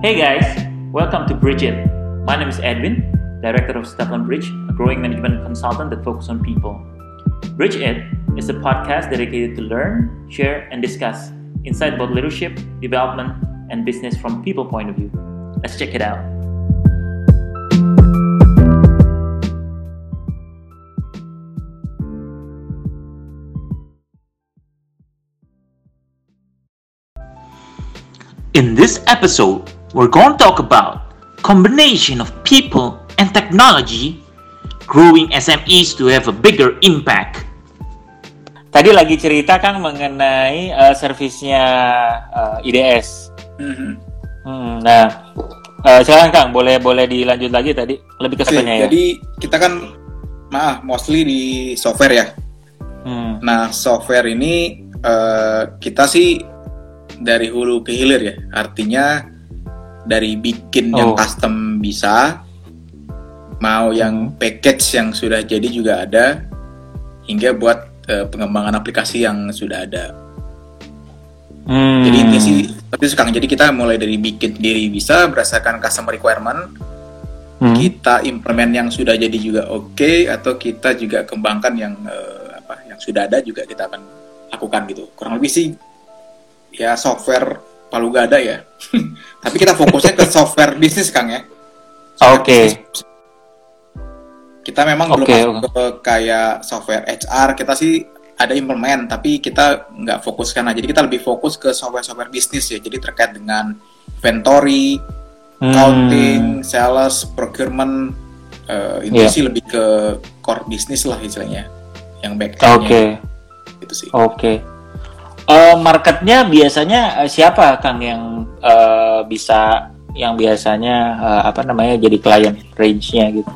Hey guys, welcome to Bridge It. My name is Edwin, Director of Stefan Bridge, a growing management consultant that focuses on people. Bridge It is a podcast dedicated to learn, share, and discuss insight about leadership, development, and business from people point of view. Let's check it out. In this episode, we're going to talk about combination of people and technology growing SMEs to have a bigger impact. Tadi lagi cerita Kang mengenai uh, servisnya uh, IDS. Mhm. Hmm, nah, uh, silakan Kang, boleh boleh dilanjut lagi tadi lebih ke ya. jadi kita kan maaf mostly di software ya. Hmm, Nah, software ini eh, kita sih dari hulu ke hilir ya. Artinya dari bikin yang Oh. custom bisa, mau yang package yang sudah jadi juga ada, hingga buat eh, pengembangan aplikasi yang sudah ada. hmm. Jadi intinya sih seperti itu sekarang. Jadi kita mulai dari bikin diri bisa berdasarkan customer requirement, Hmm. kita implement yang sudah jadi juga oke atau kita juga kembangkan yang eh, apa yang sudah ada juga kita akan lakukan gitu kurang lebih sih ya software palu gada ya tapi kita fokusnya ke software bisnis kang ya Oke. bisnis. kita memang belum Oke, masuk ke kayak software HR kita sih ada implement tapi kita nggak fokus karena jadi kita lebih fokus ke software-software bisnis ya jadi terkait dengan inventory Hmm. accounting, sales, procurement, eh Iya. ini sih lebih ke core bisnis lah istilahnya, yang back Oke. end itu sih. Oke. Eh, marketnya biasanya eh, siapa Kang yang eh, bisa yang biasanya eh, apa namanya jadi klien range-nya gitu?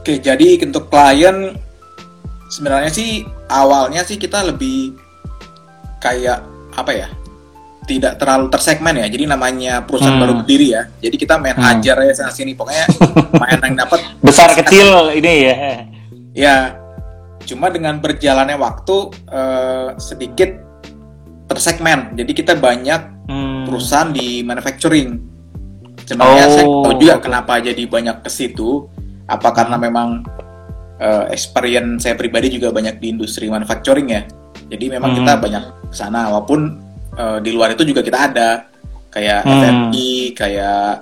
Oke, jadi untuk klien sebenarnya sih awalnya sih kita lebih kayak apa ya? Tidak terlalu tersegmen ya. Jadi namanya perusahaan Hmm. baru berdiri ya. Jadi kita main Hmm. hajar ya sana sini pokoknya main yang dapat Besar kecil ini ya. Ya, cuma dengan berjalannya waktu eh, sedikit tersegmen. Jadi kita banyak Hmm. perusahaan di manufacturing. Sebenarnya Oh, saya tahu juga kenapa jadi banyak ke situ. Apa karena memang eh, experience saya pribadi juga banyak di industri manufacturing ya. Jadi memang Hmm. kita banyak ke sana. Walaupun eh, di luar itu juga kita ada kayak Hmm. F&B, kayak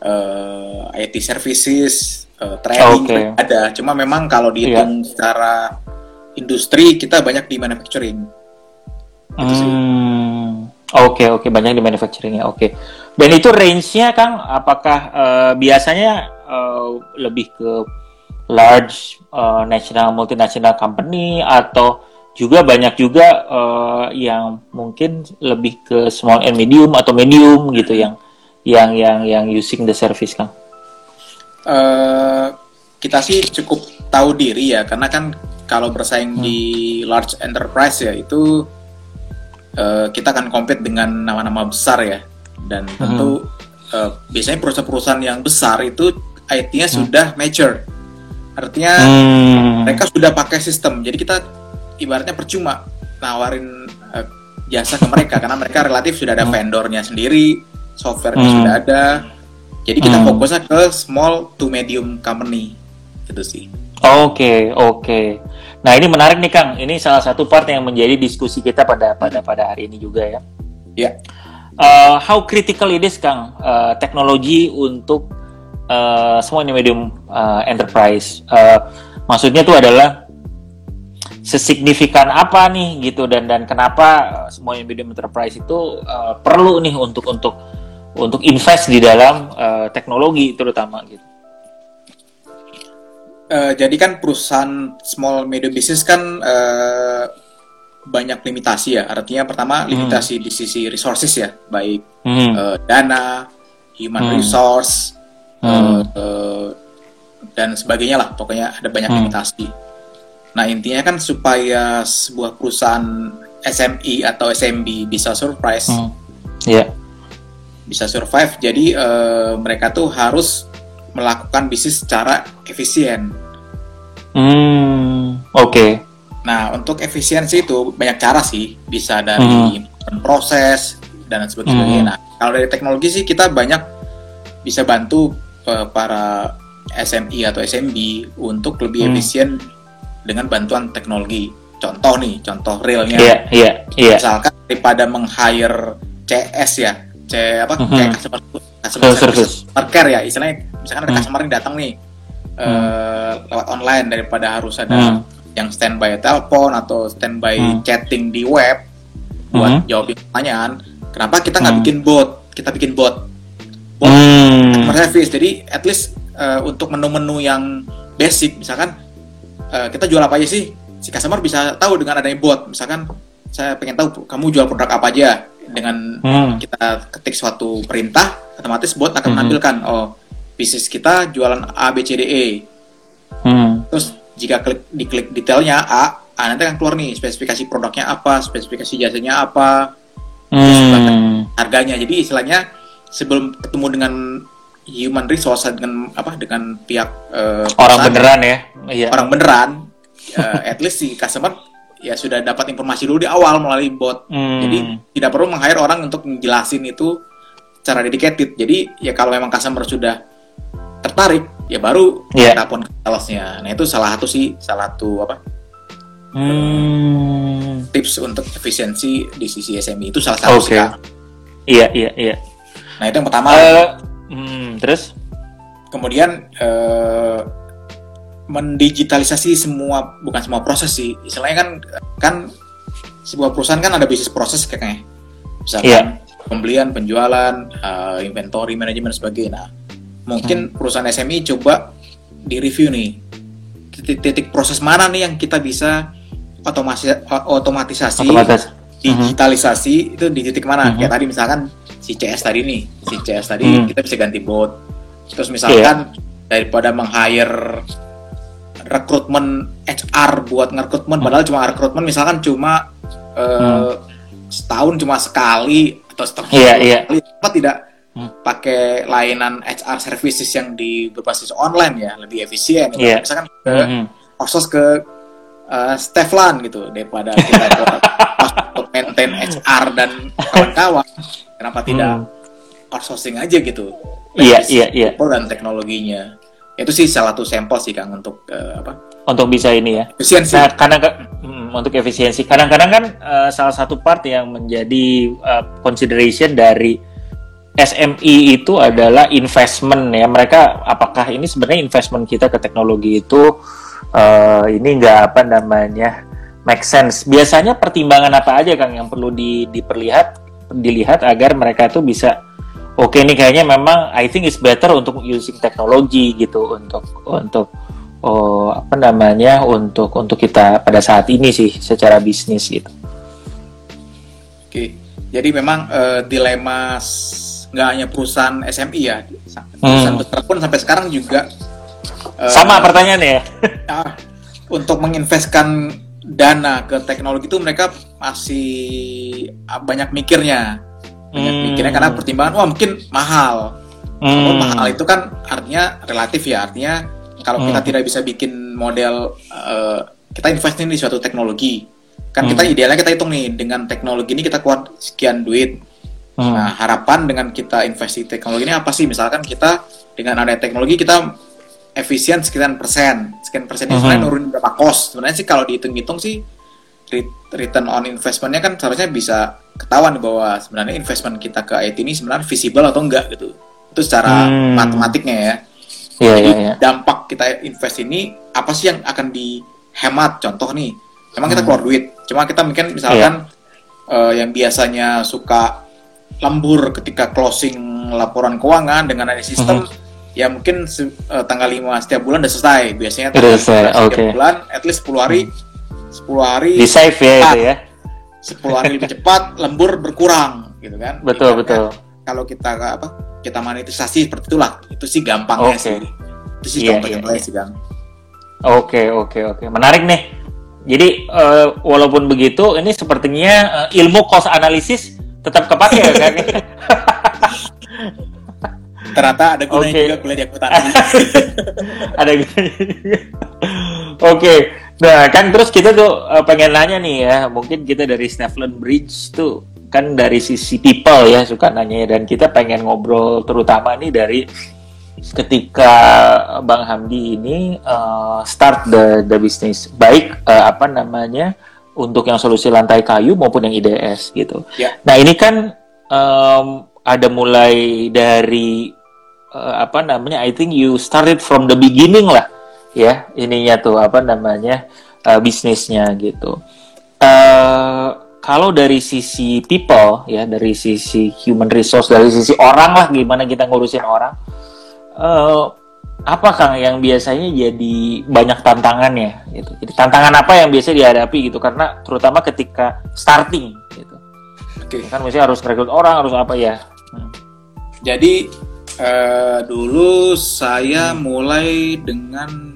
eh, IT services, eh, training Oke. Iya. ada. Cuma memang kalau dihitung secara industri kita banyak di manufacturing. Itu sih. Hmm. Oke oke banyak di manufacturing ya. Oke. Dan itu range-nya Kang apakah eh, biasanya eh, lebih ke large eh, national multinational company atau juga banyak juga eh, yang mungkin lebih ke small and medium atau medium gitu yang yang yang yang using the service Kang. Eh kita sih cukup tahu diri ya karena kan kalau bersaing di large enterprise ya itu eh, kita akan compete dengan nama-nama besar ya. Dan tentu eh, biasanya perusahaan-perusahaan yang besar itu IT-nya sudah mature. Artinya Hmm. mereka sudah pakai sistem. Jadi kita ibaratnya percuma nawarin eh, jasa ke mereka karena mereka relatif sudah ada Hmm. vendornya sendiri softwarenya Hmm. sudah ada jadi kita Hmm. fokusnya ke small to medium company itu sih Oke, oke. Nah, ini menarik nih Kang. Ini salah satu part yang menjadi diskusi kita pada pada pada hari ini juga ya. ya Uh, how critical it is Kang uh, teknologi untuk uh, small and medium uh, enterprise? Uh, maksudnya itu adalah sesignifikan apa nih gitu dan dan kenapa small and medium enterprise itu uh, perlu nih untuk untuk untuk invest di dalam uh, teknologi terutama gitu. Eh, jadi kan perusahaan small medium business kan eh, banyak limitasi ya artinya pertama limitasi di sisi resources ya baik Hmm. eh, dana human Hmm. resource Hmm. eh, eh, dan sebagainya lah pokoknya ada banyak Hmm. limitasi nah intinya kan supaya sebuah perusahaan SME atau SMB bisa surprise Hmm. Ya. Bisa survive jadi eh, mereka tuh harus melakukan bisnis secara efisien Hmm. Oke. Nah, untuk efisiensi itu banyak cara sih. Bisa dari proses, dan sebagainya. Hmm. Nah, kalau dari teknologi sih kita banyak bisa bantu uh, para SMI atau SMB untuk lebih Hmm. efisien dengan bantuan teknologi. Contoh nih, contoh realnya. Iya, iya, iya. Misalkan daripada meng-hire CS ya, C apa Mhm. kayak customer customer Service. service, customer care ya, istilahnya misalkan ada Hmm. customer yang datang nih eh, lewat online daripada harus ada Hmm. yang standby telepon atau standby Hmm. chatting di web buat Mhm. jawab pertanyaan. Kenapa kita nggak Hmm. bikin bot? Kita bikin bot bot Hmm. customer service. Jadi at least eh, untuk menu-menu yang basic, misalkan eh, kita jual apa aja sih? Si customer bisa tahu dengan adanya bot. Misalkan saya pengen tahu kamu jual produk apa aja dengan Hmm. kita ketik suatu perintah, otomatis bot akan Mhm. menampilkan oh bisnis kita jualan A B C D E. Hmm. Terus jika klik diklik detailnya A, ah, nanti akan keluar nih spesifikasi produknya apa, spesifikasi jasanya apa, Hmm. harganya. Jadi istilahnya sebelum ketemu dengan human resource dengan apa dengan pihak eh, Orang perusahaan, beneran ya. Iya. orang beneran, eh, at least si customer ya sudah dapat informasi dulu di awal melalui bot. Hmm. Jadi tidak perlu meng-hire orang untuk menjelasin itu secara dedicated. Jadi ya kalau memang customer sudah tertarik, ya baru Iya. telepon ke salesnya. Nah itu salah satu sih, salah satu apa Hmm. tips untuk efisiensi di sisi SME itu salah satu Oke. sih. Iya, iya, iya. Nah itu yang pertama. Eh, hmm, terus? Kemudian eh, mendigitalisasi semua bukan semua proses sih. Istilahnya kan kan sebuah perusahaan kan ada bisnis proses kayaknya. Misalkan Iya. pembelian, penjualan, eh, inventory, manajemen sebagainya. Nah, mungkin Hmm. perusahaan SME coba di review nih titik-titik proses mana nih yang kita bisa otomasi otomatisasi, Otomatis. digitalisasi itu di titik mana? Mhm. Kayak tadi misalkan si CS tadi nih, si CS tadi Hmm. kita bisa ganti bot. Terus misalkan daripada meng-hire rekrutmen HR buat ngerekrutmen Hmm. padahal cuma rekrutmen misalkan cuma eh, setahun cuma sekali atau setahun Iya, iya. sekali kenapa tidak Hmm. pakai layanan HR services yang di berbasis online ya lebih efisien gitu. Iya. misalkan ke Hmm. outsource ke uh, Steflan gitu daripada kita untuk maintain HR dan kawan-kawan kenapa tidak Hmm. outsourcing aja gitu Iya, iya, iya. dan teknologinya itu sih salah satu sampel sih kang untuk uh, apa Untuk bisa ini ya. efisiensi Nah, kadang hmm, untuk efisiensi, kadang-kadang kan eh, salah satu part yang menjadi eh, consideration dari SME itu adalah investment ya. Mereka apakah ini sebenarnya investment kita ke teknologi itu eh, ini nggak apa namanya make sense. Biasanya pertimbangan apa aja Kang yang perlu di, diperlihat dilihat agar mereka tuh bisa oke nih kayaknya memang I think it's better untuk using teknologi gitu untuk untuk oh, apa namanya untuk untuk kita pada saat ini sih secara bisnis gitu. oke jadi memang uh, dilema nggak hanya perusahaan SMI ya perusahaan Hmm. besar pun sampai sekarang juga uh, Sama pertanyaannya ya. ah, untuk menginvestkan dana ke teknologi itu mereka masih ah, banyak mikirnya banyak Hmm. mikirnya karena pertimbangan wah mungkin mahal Hmm. mahal itu kan artinya relatif ya artinya kalau kita Hmm. tidak bisa bikin model eh, kita invest nih di suatu teknologi kan kita Hmm. idealnya kita hitung nih dengan teknologi ini kita keluar sekian duit Hmm. Nah, harapan dengan kita invest di teknologi ini apa sih? Misalkan kita dengan ada teknologi kita efisien sekian persen, sekian persen itu sebenarnya nurunin berapa cost. Sebenarnya sih kalau dihitung-hitung sih re- return on investmentnya kan seharusnya bisa ketahuan bahwa sebenarnya investment kita ke IT ini sebenarnya visible atau enggak gitu. Itu secara Hmm. matematiknya ya. Iya Jadi iya iya. dampak kita invest ini apa sih yang akan dihemat? Contoh nih, memang kita Hmm. keluar duit, cuma kita mungkin misalkan eh, yang biasanya suka lembur ketika closing laporan keuangan dengan ada sistem ya mungkin eh, tanggal 5 setiap bulan udah selesai. Biasanya tanggal selesai, 15 setiap bulan at least 10 hari 10 hari Di save ya itu ya. 10 hari lebih cepat lembur berkurang gitu kan. Betul Jadi, betul. Kalau kita apa? Kita monetisasi seperti itulah. Itu sih gampangnya Oke. sih. Itu sih Iya, contoh-contohnya iya, sih, Kang. Oke oke oke. Menarik nih. Jadi eh, walaupun begitu ini sepertinya eh, ilmu cost analysis tetap kepake ya kan? Ternyata ada gunanya Oke. juga kuliah di akuntansi. ada gitu. Oke, nah kan terus kita tuh eh, pengen nanya nih ya, mungkin kita dari Stefan Bridge tuh kan dari sisi people ya suka nanya dan kita pengen ngobrol terutama nih dari ketika Bang Hamdi ini uh, start the the business baik uh, apa namanya untuk yang solusi lantai kayu maupun yang IDS gitu. Ya. Nah ini kan um, ada mulai dari uh, apa namanya I think you started from the beginning lah ya ininya tuh apa namanya uh, bisnisnya gitu. Uh, kalau dari sisi people ya dari sisi human resource dari sisi orang lah gimana kita ngurusin orang uh, apa Kang yang biasanya jadi banyak tantangannya gitu. Jadi tantangan apa yang biasa dihadapi gitu karena terutama ketika starting gitu. Oke. Kan mesti harus rekrut orang, harus apa ya. Hmm. Jadi uh, dulu saya mulai dengan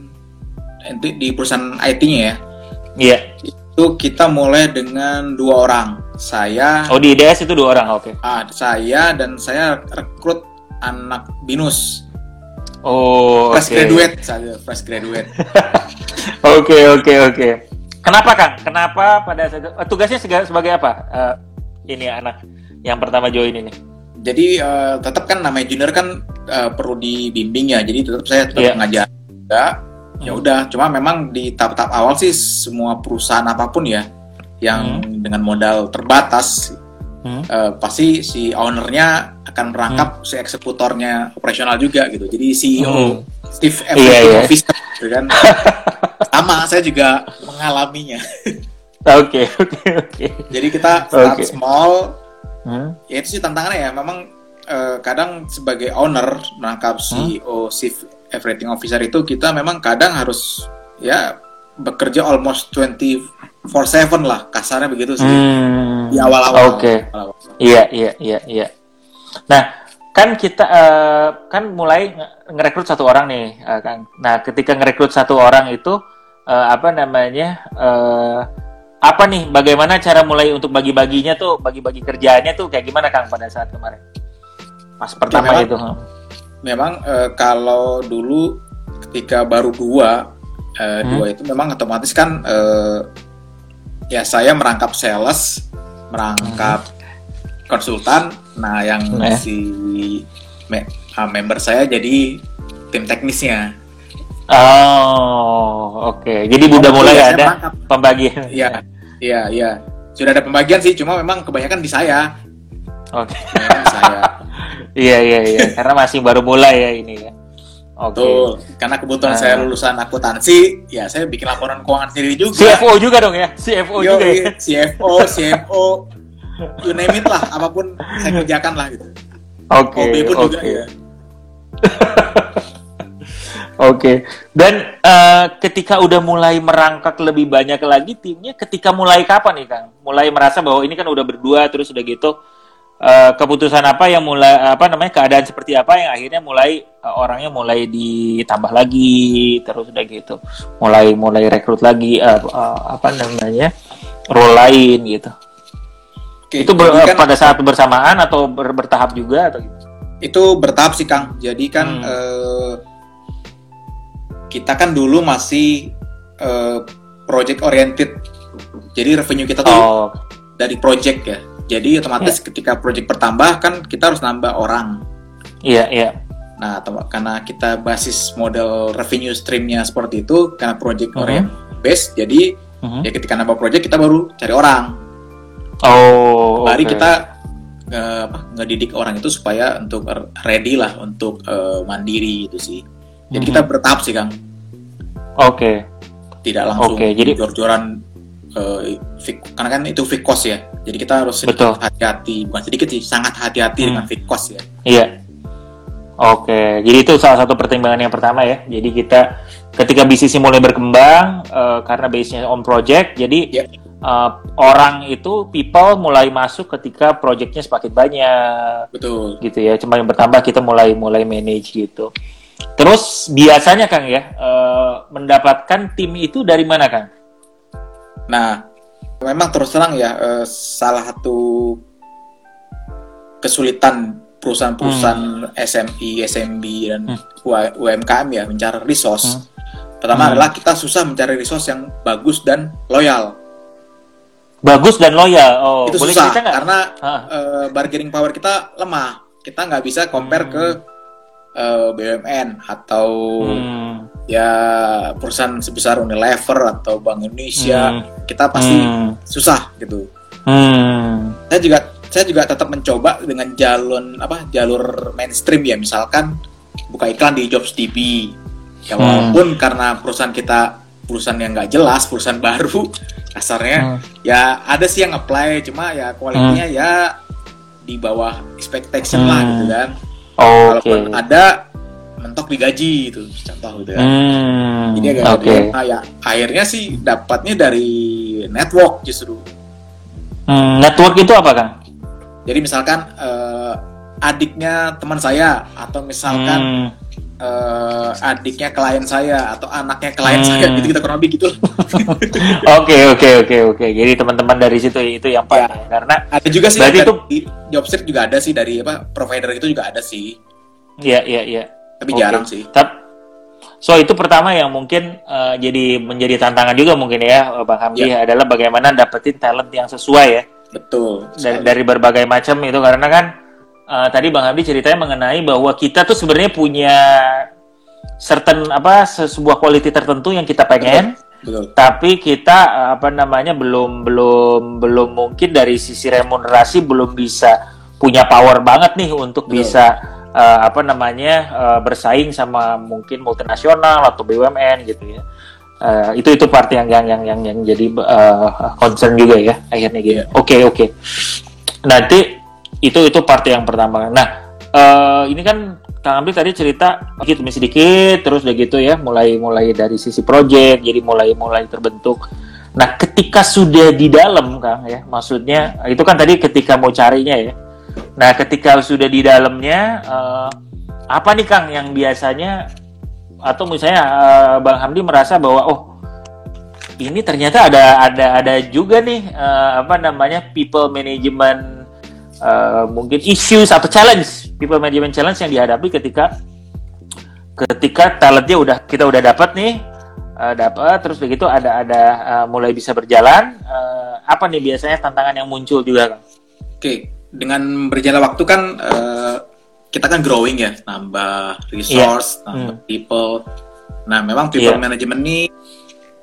di di perusahaan IT-nya ya. Iya. Itu kita mulai dengan dua orang. Saya Oh di IDS itu dua orang, oke. ah, saya dan saya rekrut anak binus Oh, fresh graduate saya fresh graduate. Oke, oke, oke. Kenapa Kang? Kenapa pada saat eh, tugasnya sebagai apa? Eh, ini anak yang pertama join ini. Jadi eh, tetap kan namanya junior kan eh, perlu dibimbing ya. Jadi tetap saya tetap Iya. ngajar juga. Ya Hmm. udah, cuma memang di tahap-tahap awal sih semua perusahaan apa pun ya yang dengan modal terbatas Hmm. eh, pasti si ownernya akan merangkap si eksekutornya operasional juga gitu. Jadi CEO, Hmm. Steve Iya, Everything iya. Officer gitu kan. Sama, saya juga mengalaminya. Oke, oke, oke. Jadi kita start Oke. small, Hmm. ya itu sih tantangannya ya memang eh, kadang sebagai owner menangkap CEO chief everything officer itu kita memang kadang harus ya bekerja almost 24/7 lah kasarnya begitu sih Hmm. di awal-awal. Oke. Iya, iya, iya, iya. Nah, kan kita eh, kan mulai nge- ngerekrut satu orang nih, eh, Kang. Nah, ketika ngerekrut satu orang itu eh, apa namanya? eh, apa nih? Bagaimana cara mulai untuk bagi-baginya tuh, bagi-bagi kerjaannya tuh kayak gimana, Kang, pada saat kemarin? Pas pertama memang- itu. Memang eh, kalau dulu ketika baru dua eh, Hmm. dua itu memang otomatis kan eh, ya saya merangkap sales, merangkap konsultan. Nah, yang Hmm. Eh. si me- ah, member saya jadi tim teknisnya. Oh, oke. Jadi udah Oh, mulai saya ada merangkap. pembagian. Iya, iya, iya. Sudah ada pembagian sih, cuma memang kebanyakan di saya. Oke. Di saya. Iya, iya, iya. Karena masih baru mulai ya ini ya. Oke. Betul. Karena kebetulan Ah. saya lulusan akuntansi, ya saya bikin laporan keuangan sendiri juga. CFO juga dong ya? CFO Yo, juga ya? iya, CFO, CFO, you name it lah, apa pun saya kerjakan lah gitu. Oke, OB pun oke. juga ya. Oke. Dan eh, ketika udah mulai merangkak lebih banyak lagi timnya, ketika mulai kapan nih Kang? Mulai merasa bahwa ini kan udah berdua terus udah gitu eh, keputusan apa yang mulai apa namanya keadaan seperti apa yang akhirnya mulai eh, orangnya mulai ditambah lagi terus udah gitu. Mulai mulai rekrut lagi eh, eh, apa namanya? role lain gitu. Oke, itu ber- kan pada saat bersamaan atau ber- bertahap juga atau gitu? itu bertahap sih Kang. Jadi kan Hmm. eh, kita kan dulu masih eh, project oriented. Jadi revenue kita tuh Oh, dari project ya. Jadi otomatis ketika project bertambah kan kita harus nambah orang. iya iya. Nah, tem- karena kita basis model revenue streamnya seperti itu, karena project Mhm. orient base, jadi Mhm. ya ketika nambah project kita baru cari orang. Oh, Mari oke. kita eh, apa, ngedidik orang itu supaya untuk r- ready lah untuk eh, mandiri itu sih. Jadi Mhm. kita bertahap sih Kang, Oke. tidak langsung Oke, jadi- jor-joran eh, karena kan itu fixed cost ya. Jadi kita harus Betul. sedikit hati-hati, bukan sedikit sih, sangat hati-hati Hmm. dengan fixed cost ya. Iya. Oke, jadi itu salah satu pertimbangan yang pertama ya. Jadi kita ketika bisnisnya mulai berkembang eh, karena base-nya on project, jadi Iya. eh, orang itu people mulai masuk ketika projectnya semakin banyak Betul. gitu ya. Cuma yang bertambah kita mulai mulai manage gitu. Terus biasanya Kang ya eh, mendapatkan tim itu dari mana Kang? Nah, memang terus terang ya eh, salah satu kesulitan perusahaan-perusahaan SMI, SMB dan Hmm. UMKM ya mencari resource. Hmm. Pertama Hmm. adalah kita susah mencari resource yang bagus dan loyal. Bagus dan loyal. Oh, itu boleh susah karena Ah. eh, bargaining power kita lemah. Kita nggak bisa compare Hmm. ke eh, BUMN atau Hmm. Ya perusahaan sebesar Unilever atau Bank Indonesia. Hmm. Kita pasti Hmm. susah gitu. Hmm. Saya juga saya juga tetap mencoba dengan jalur apa jalur mainstream ya misalkan buka iklan di Jobs TV. Ya Hmm. walaupun karena perusahaan kita perusahaan yang nggak jelas, perusahaan baru, kasarnya Hmm. ya ada sih yang apply, cuma ya kualitinya ya di bawah expectation lah Hmm. gitu kan. Oke. Kalaupun ada mentok digaji itu contoh gitu kan. Hmm. Jadi agak Oke. nah, ya akhirnya sih dapatnya dari network justru. Hmm, network itu apa, Kang? Jadi misalkan eh, adiknya teman saya atau misalkan Hmm. eh, adiknya klien saya atau anaknya klien Hmm. saya gitu kita kurang lebih gitu. Oke, oke, oke, oke. Jadi teman-teman dari situ itu yang Ya. paling karena Ada juga sih Berarti dari itu- Jobstreet juga ada sih dari apa provider itu juga ada sih, ya, ya, ya. Tapi Oke. jarang sih. So itu pertama yang mungkin eh, jadi menjadi tantangan juga mungkin ya, Bang Hamdi Ya. adalah bagaimana dapetin talent yang sesuai ya Betul. dari dari berbagai macam itu karena kan eh, tadi Bang Hamdi ceritanya mengenai bahwa kita tuh sebenarnya punya certain apa se- sebuah quality tertentu yang kita pengen Betul. tapi kita eh, apa namanya belum belum belum mungkin dari sisi remunerasi belum bisa punya power banget nih untuk Betul. bisa eh, apa namanya eh, bersaing sama mungkin multinasional atau BUMN gitu ya. Eh, itu itu part yang yang yang yang, yang jadi eh, concern juga ya akhirnya gitu. Iya. oke oke. Nanti itu itu part yang pertama. Nah eh, ini kan Kang Amri tadi cerita sedikit demi sedikit terus udah gitu ya mulai mulai dari sisi project jadi mulai mulai terbentuk. Nah ketika sudah di dalam Kang ya maksudnya itu kan tadi ketika mau carinya ya nah ketika sudah di dalamnya eh, apa nih Kang yang biasanya atau misalnya eh, Bang Hamdi merasa bahwa oh ini ternyata ada ada ada juga nih eh, apa namanya people management eh, mungkin issues atau challenge people management challenge yang dihadapi ketika ketika talentnya udah kita udah dapat nih eh, dapat terus begitu ada ada eh, mulai bisa berjalan eh, apa nih biasanya tantangan yang muncul juga? Oke, dengan berjalan waktu kan eh, kita kan growing ya, nambah resource, nambah Hmm. people. Nah, memang people Iya. management ini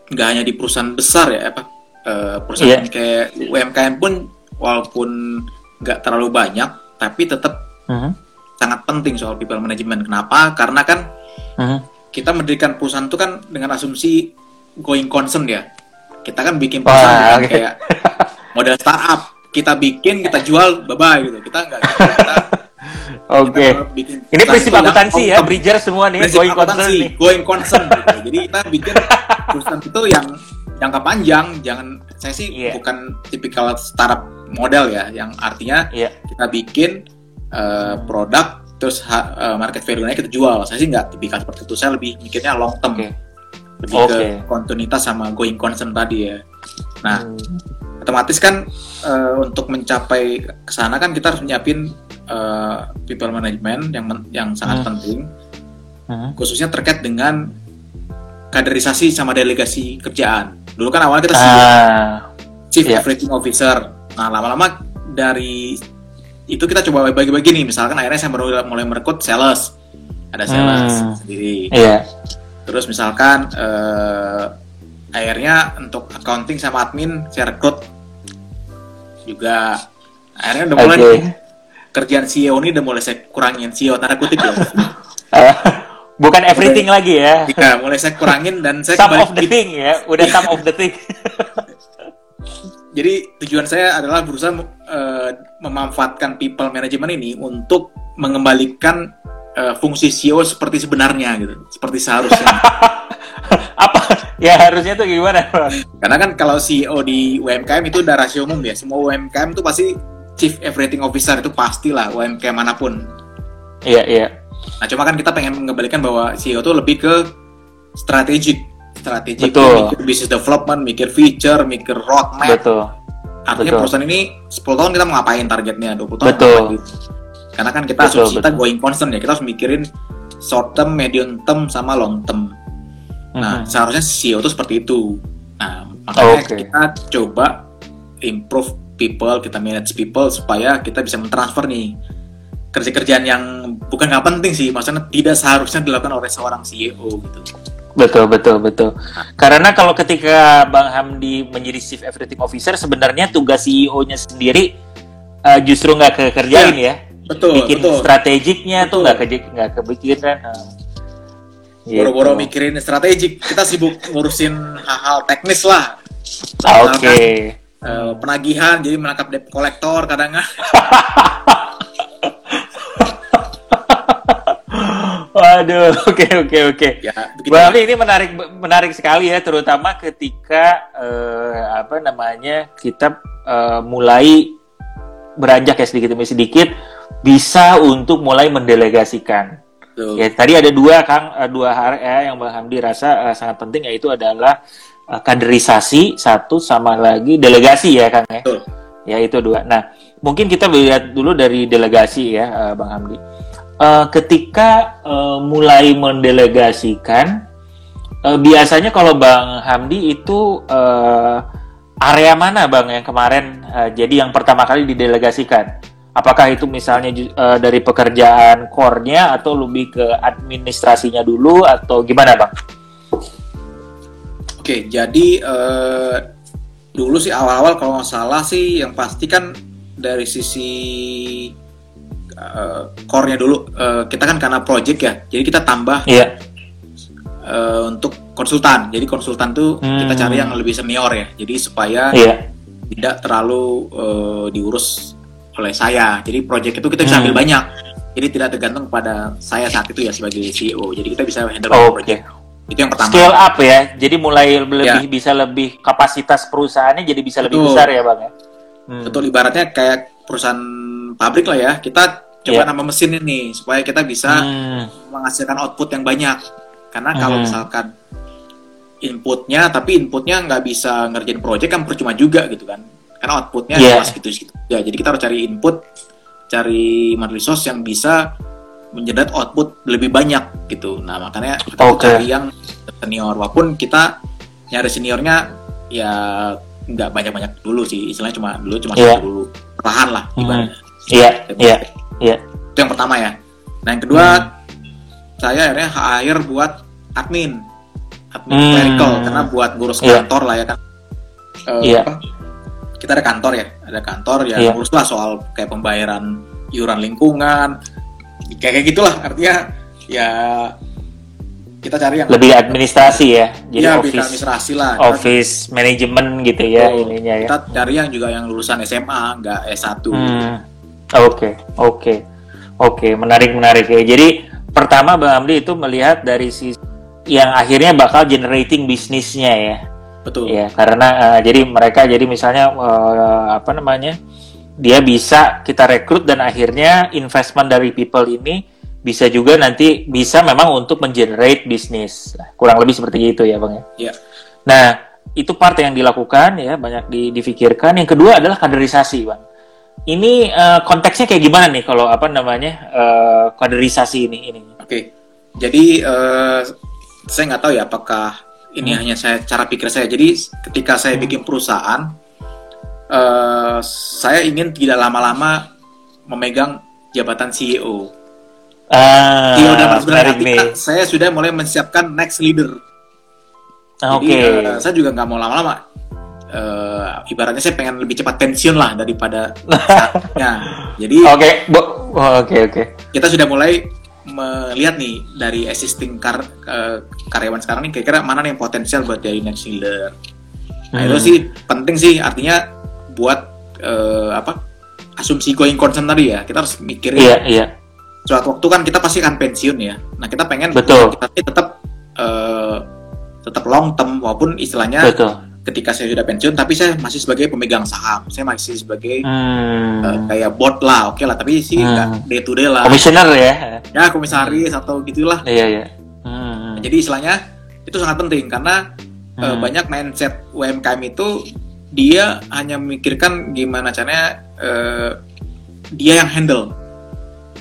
nggak hanya di perusahaan besar ya, apa eh, perusahaan Iya. kayak UMKM pun walaupun nggak terlalu banyak, tapi tetap Mhm, sangat penting soal people management. Kenapa? Karena kan mhm. kita mendirikan perusahaan itu kan dengan asumsi going concern ya. Kita kan bikin perusahaan bukan oke. kayak model startup. Kita bikin, kita jual, bye bye gitu. Kita nggak gitu. Kita, Oke. bikin Ini prinsip akuntansi ya, bridger semua nih, Prinsip going concern nih. going concern gitu. Jadi kita bikin perusahaan itu yang jangka panjang. Jangan saya sih Iya. bukan tipikal startup model ya, yang artinya Iya. kita bikin eh, produk terus ha- eh, market value-nya kita jual. Saya sih nggak tipikal seperti itu. Saya lebih mikirnya long term, Oke. lebih ke Oke. kontinuitas sama going concern tadi ya. Nah, Hmm. Otomatis kan eh, untuk mencapai ke sana kan kita harus nyiapin eh, people management yang men- yang sangat Hmm. penting, Mhm. khususnya terkait dengan kaderisasi sama delegasi kerjaan. Dulu kan awalnya kita Ah, chief iya. everything officer. Nah, lama-lama dari itu kita coba bagi-bagi nih. Misalkan akhirnya saya baru mulai merekrut sales. Ada sales Hmm. sendiri. iya. Terus misalkan eh, akhirnya untuk accounting sama admin saya rekrut juga. Akhirnya udah mulai nih, kerjaan CEO ini udah mulai saya kurangin CEO tanda kutip ya. Ah, bukan everything lagi ya. Iya, mulai saya kurangin dan saya Some of the thing ya, udah some of the thing. Jadi tujuan saya adalah berusaha eh, memanfaatkan people management ini untuk mengembalikan eh, fungsi CEO seperti sebenarnya gitu, seperti seharusnya. Apa? Ya harusnya tuh gimana? Karena kan kalau CEO di UMKM itu udah rasio umum ya, semua UMKM itu pasti Chief Everything Officer itu pastilah UMKM mana pun. Iya, iya. Nah cuma kan kita pengen mengembalikan bahwa CEO itu lebih ke strategik, strategik Betul. mikir business development, mikir feature, mikir roadmap, Betul. Artinya Betul. perusahaan ini 10 tahun kita mau ngapain targetnya, 20 tahun Betul. ngapain. Karena kan kita Betul, asumsi kita betul. going concern ya, kita harus mikirin short term, medium term, sama long term. Nah, Mhm. seharusnya CEO itu seperti itu. Nah, makanya Oke. kita coba improve people, kita manage people supaya kita bisa mentransfer nih kerja-kerjaan yang bukan nggak penting sih, maksudnya tidak seharusnya dilakukan oleh seorang CEO gitu. Betul, betul, betul. Karena kalau ketika Bang Hamdi menjadi Chief Everything Officer, sebenarnya tugas CEO-nya sendiri uh, justru nggak kekerjain ya. ya. Betul, Bikin betul. strategiknya betul. tuh nggak ke nggak kepikiran. Uh, Boro-boro gitu. mikirin strategik, kita sibuk ngurusin hal-hal teknis lah. Oke. Okay. Uh, penagihan, jadi menangkap debt kolektor kadang Waduh, oke oke oke. Ya, Berarti ini menarik menarik sekali ya, terutama ketika uh, apa namanya kita uh, mulai beranjak ya sedikit demi sedikit bisa untuk mulai mendelegasikan. Betul. Ya tadi ada dua kang uh, dua hal ya yang Bang Hamdi rasa uh, sangat penting yaitu adalah uh, kaderisasi satu sama lagi delegasi ya kang ya. Betul. Ya itu dua. Nah mungkin kita lihat dulu dari delegasi ya uh, Bang Hamdi uh, ketika uh, mulai mendelegasikan uh, biasanya kalau Bang Hamdi itu uh, area mana Bang yang kemarin uh, jadi yang pertama kali didelegasikan apakah itu misalnya uh, dari pekerjaan core-nya atau lebih ke administrasinya dulu atau gimana Bang? Oke, jadi uh, dulu sih awal-awal kalau nggak salah sih yang pasti kan dari sisi uh, core-nya dulu uh, kita kan karena project ya jadi kita tambah yeah. Iya. uh, untuk konsultan jadi konsultan tuh hmm. kita cari yang lebih senior ya jadi supaya yeah. tidak terlalu uh, diurus oleh saya jadi project itu kita bisa ambil hmm. banyak jadi tidak tergantung pada saya saat itu ya sebagai CEO jadi kita bisa handle oh, project okay. Itu yang pertama. Scale up ya. Jadi mulai lebih ya. bisa lebih kapasitas perusahaannya jadi bisa Betul. lebih besar ya, Bang ya. Hmm. Betul ibaratnya kayak perusahaan pabrik lah ya. Kita coba yeah. nama mesin ini supaya kita bisa hmm. menghasilkan output yang banyak karena hmm. kalau misalkan inputnya tapi inputnya nggak bisa ngerjain project kan percuma juga gitu kan karena outputnya yeah. jelas gitu gitu ya jadi kita harus cari input cari human resource yang bisa menjerat output lebih banyak gitu nah makanya kita okay. cari yang senior walaupun kita nyari seniornya ya nggak banyak-banyak dulu sih istilahnya cuma dulu cuma yeah. dulu perlahan lah ibaratnya iya yeah. iya yeah. Iya. Itu yang pertama ya. Nah yang kedua hmm. saya akhirnya hire buat admin, admin hmm. clerical karena buat ngurus yeah. kantor lah ya kan. Uh, yeah. apa? Kita ada kantor ya, ada kantor ya yeah. ngurus lah soal kayak pembayaran iuran lingkungan, kayak kayak gitulah artinya ya kita cari yang lebih administrasi ya jadi ya, office administrasi lah office manajemen gitu ya oh, ininya ya kita cari yang juga yang lulusan SMA nggak S1 hmm. Oke, okay, oke, okay. oke, okay, menarik menarik ya. Jadi pertama Bang Amli itu melihat dari sisi yang akhirnya bakal generating bisnisnya ya. Betul. Ya, karena uh, jadi mereka jadi misalnya uh, apa namanya? Dia bisa kita rekrut dan akhirnya investment dari people ini bisa juga nanti bisa memang untuk mengenerate bisnis. Kurang lebih seperti itu ya, Bang ya. Iya. Nah, itu part yang dilakukan ya, banyak di, difikirkan. Yang kedua adalah kaderisasi, Bang ini uh, konteksnya kayak gimana nih kalau apa namanya uh, kaderisasi ini ini? Oke, okay. jadi uh, saya nggak tahu ya apakah ini hmm. hanya saya cara pikir saya. Jadi ketika saya hmm. bikin perusahaan, uh, saya ingin tidak lama-lama memegang jabatan CEO. Ah, CEO dalam berarti saya sudah mulai menyiapkan next leader. Jadi okay. uh, saya juga nggak mau lama-lama uh, ibaratnya saya pengen lebih cepat pensiun lah daripada saatnya. Jadi Oke, okay. oke oh, oke. Okay. Kita sudah mulai melihat nih dari existing kar uh, karyawan sekarang nih kira-kira mana nih yang potensial buat jadi next leader. Nah, hmm. itu sih penting sih artinya buat uh, apa? asumsi going concern tadi ya. Kita harus mikirin. Iya, iya. Suatu waktu kan kita pasti akan pensiun ya. Nah, kita pengen Betul. kita tetap uh, tetap long term walaupun istilahnya Betul ketika saya sudah pensiun tapi saya masih sebagai pemegang saham saya masih sebagai hmm. uh, kayak board lah oke okay lah tapi sih hmm. day to day lah komisioner ya ya komisaris hmm. atau gitulah iya iya hmm. jadi istilahnya itu sangat penting karena eh, hmm. uh, banyak mindset UMKM itu dia hanya memikirkan gimana caranya uh, dia yang handle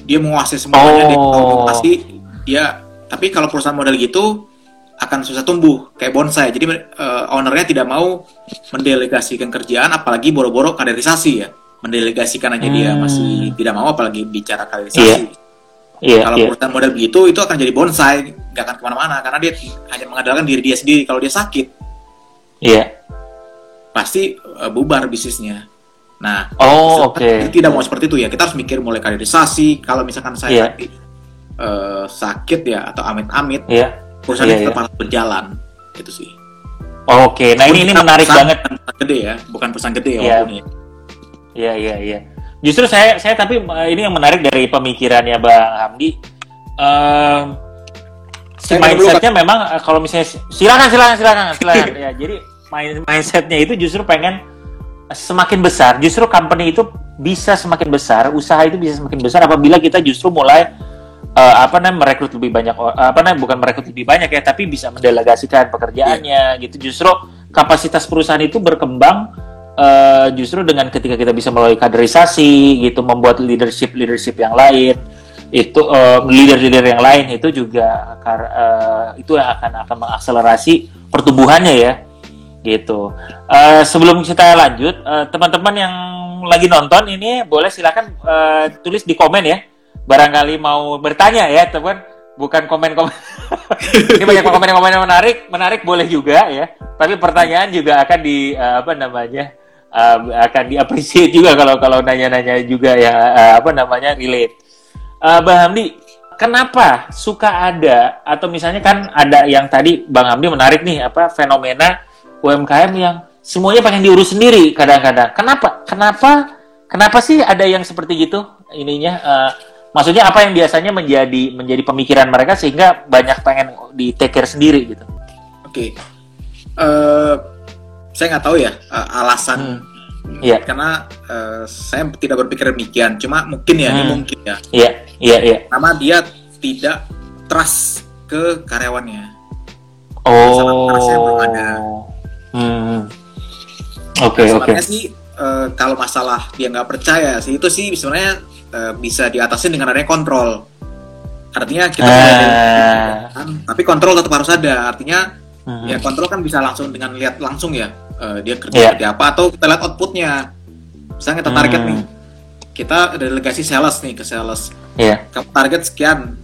dia menguasai semuanya oh. dia pasti dia tapi kalau perusahaan model gitu akan susah tumbuh kayak bonsai. Jadi uh, ownernya tidak mau mendelegasikan kerjaan, apalagi boro-boro kaderisasi ya. Mendelegasikan aja hmm. dia masih tidak mau, apalagi bicara kaderisasi. Yeah. Yeah, kalau yeah. perusahaan model begitu, itu akan jadi bonsai, nggak akan ke mana-mana karena dia hanya mengandalkan diri dia sendiri. Kalau dia sakit, iya, yeah. pasti uh, bubar bisnisnya. Nah, oh. Okay. Tidak mau seperti itu ya. Kita harus mikir mulai kaderisasi. Kalau misalkan saya yeah. nanti uh, sakit ya atau amit-amit, yeah perusahaan yeah, tetap yeah. berjalan itu sih. Oke. Okay. nah ini ini menarik perusahaan banget. gede ya bukan perusahaan gede ya iya. iya iya iya. Justru saya saya tapi eh, ini yang menarik dari pemikirannya bang Hamdi. Um, si mindsetnya memang eh, kalau misalnya silakan silakan silakan silakan. Ya jadi mindsetnya itu justru pengen semakin besar. Justru company itu bisa semakin besar usaha itu bisa semakin besar apabila kita justru mulai uh, apa namanya merekrut lebih banyak apa namanya bukan merekrut lebih banyak ya tapi bisa mendelegasikan pekerjaannya yeah. gitu justru kapasitas perusahaan itu berkembang uh, justru dengan ketika kita bisa melalui kaderisasi gitu membuat leadership leadership yang lain itu uh, leader-leader yang lain itu juga uh, itu yang akan akan mengakselerasi pertumbuhannya ya gitu uh, sebelum kita lanjut teman-teman uh, yang lagi nonton ini boleh silakan uh, tulis di komen ya barangkali mau bertanya ya teman. Bukan komen-komen. Ini banyak komen-komen yang menarik menarik boleh juga ya. Tapi pertanyaan juga akan di uh, apa namanya uh, akan diapresiasi juga kalau kalau nanya-nanya juga ya uh, apa namanya relate. Uh, Bang Hamdi kenapa suka ada atau misalnya kan ada yang tadi Bang Hamdi menarik nih apa fenomena UMKM yang semuanya pengen diurus sendiri kadang-kadang. Kenapa? Kenapa? Kenapa sih ada yang seperti gitu ininya uh, maksudnya apa yang biasanya menjadi menjadi pemikiran mereka sehingga banyak pengen di take care sendiri gitu oke okay. uh, eh, saya nggak tahu ya uh, alasan hmm. Yeah. Karena uh, saya tidak berpikir demikian, cuma mungkin ya, hmm. ini mungkin ya. Iya, yeah. iya, yeah, iya. Yeah. Karena dia tidak trust ke karyawannya. Oh. Sama belum ada. Hmm. Oke, okay, oke. Okay. sih uh, kalau masalah dia nggak percaya sih itu sih sebenarnya uh, bisa diatasi dengan adanya kontrol. Artinya kita uh. kan, tapi kontrol tetap harus ada. Artinya uh. ya kontrol kan bisa langsung dengan lihat langsung ya uh, dia kerja yeah. seperti apa atau kita lihat outputnya. Misalnya kita target uh. nih, kita delegasi sales nih ke sales. Yeah. Target sekian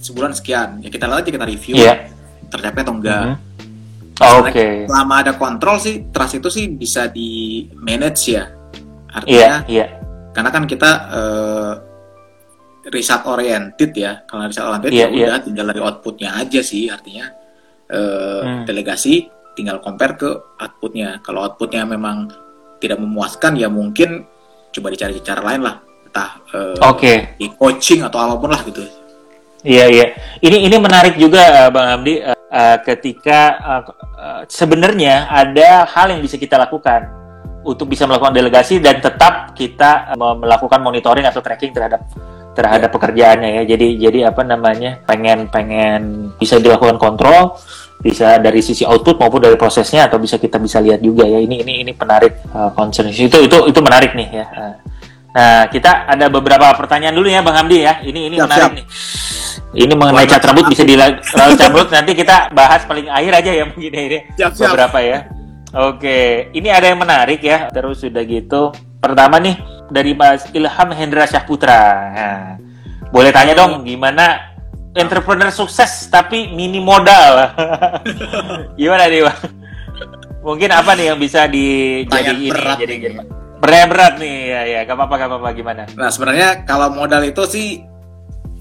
sebulan sekian, ya kita lihat aja kita review yeah. tercapai atau enggak. -huh. Oke. Okay. Selama ada kontrol sih, trust itu sih bisa di manage ya. Artinya, yeah, yeah karena kan kita uh, riset oriented ya kalau riset oriented yeah, ya udah yeah. tinggal dari outputnya aja sih artinya uh, hmm. delegasi tinggal compare ke outputnya kalau outputnya memang tidak memuaskan ya mungkin coba dicari cara lain lah entah uh, okay. di coaching atau apa pun lah gitu iya iya ini ini menarik juga bang Abdi uh, uh, ketika uh, uh, sebenarnya ada hal yang bisa kita lakukan untuk bisa melakukan delegasi dan tetap kita eh, melakukan monitoring atau tracking terhadap terhadap pekerjaannya ya. Jadi jadi apa namanya? pengen pengen bisa dilakukan kontrol bisa dari sisi output maupun dari prosesnya atau bisa kita bisa lihat juga ya. Ini ini ini menarik uh, concern itu itu itu menarik nih ya. Eh, nah, kita ada beberapa pertanyaan dulu ya Bang Hamdi ya. Ini ini siap, menarik siap. nih. Ini mengenai cat rambut bisa di rambut nanti kita bahas paling akhir aja ya mungkin ini siap, siap. beberapa ya. Oke, ini ada yang menarik ya. Terus sudah gitu. Pertama nih dari Mas Ilham Hendra Syahputra. Nah, boleh tanya dong gimana entrepreneur sukses tapi mini modal? gimana nih, Bang? Mungkin apa nih yang bisa di jadi ini berat jadi berat berat nih ya ya gak apa-apa gak apa-apa gimana nah sebenarnya kalau modal itu sih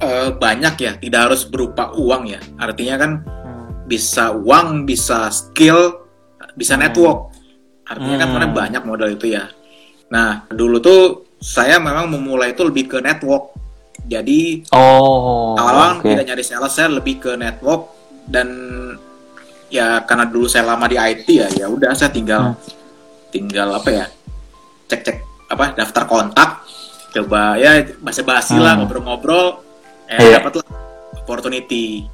uh, banyak ya tidak harus berupa uang ya artinya kan hmm. bisa uang bisa skill bisa hmm. network. Artinya kan hmm. kan karena banyak modal itu ya. Nah, dulu tuh saya memang memulai itu lebih ke network. Jadi oh, awal okay. tidak nyari sales, saya lebih ke network dan ya karena dulu saya lama di IT ya, ya udah saya tinggal hmm. tinggal apa ya cek-cek apa daftar kontak, coba ya basa-basi hmm. lah ngobrol-ngobrol, eh yeah. dapat opportunity.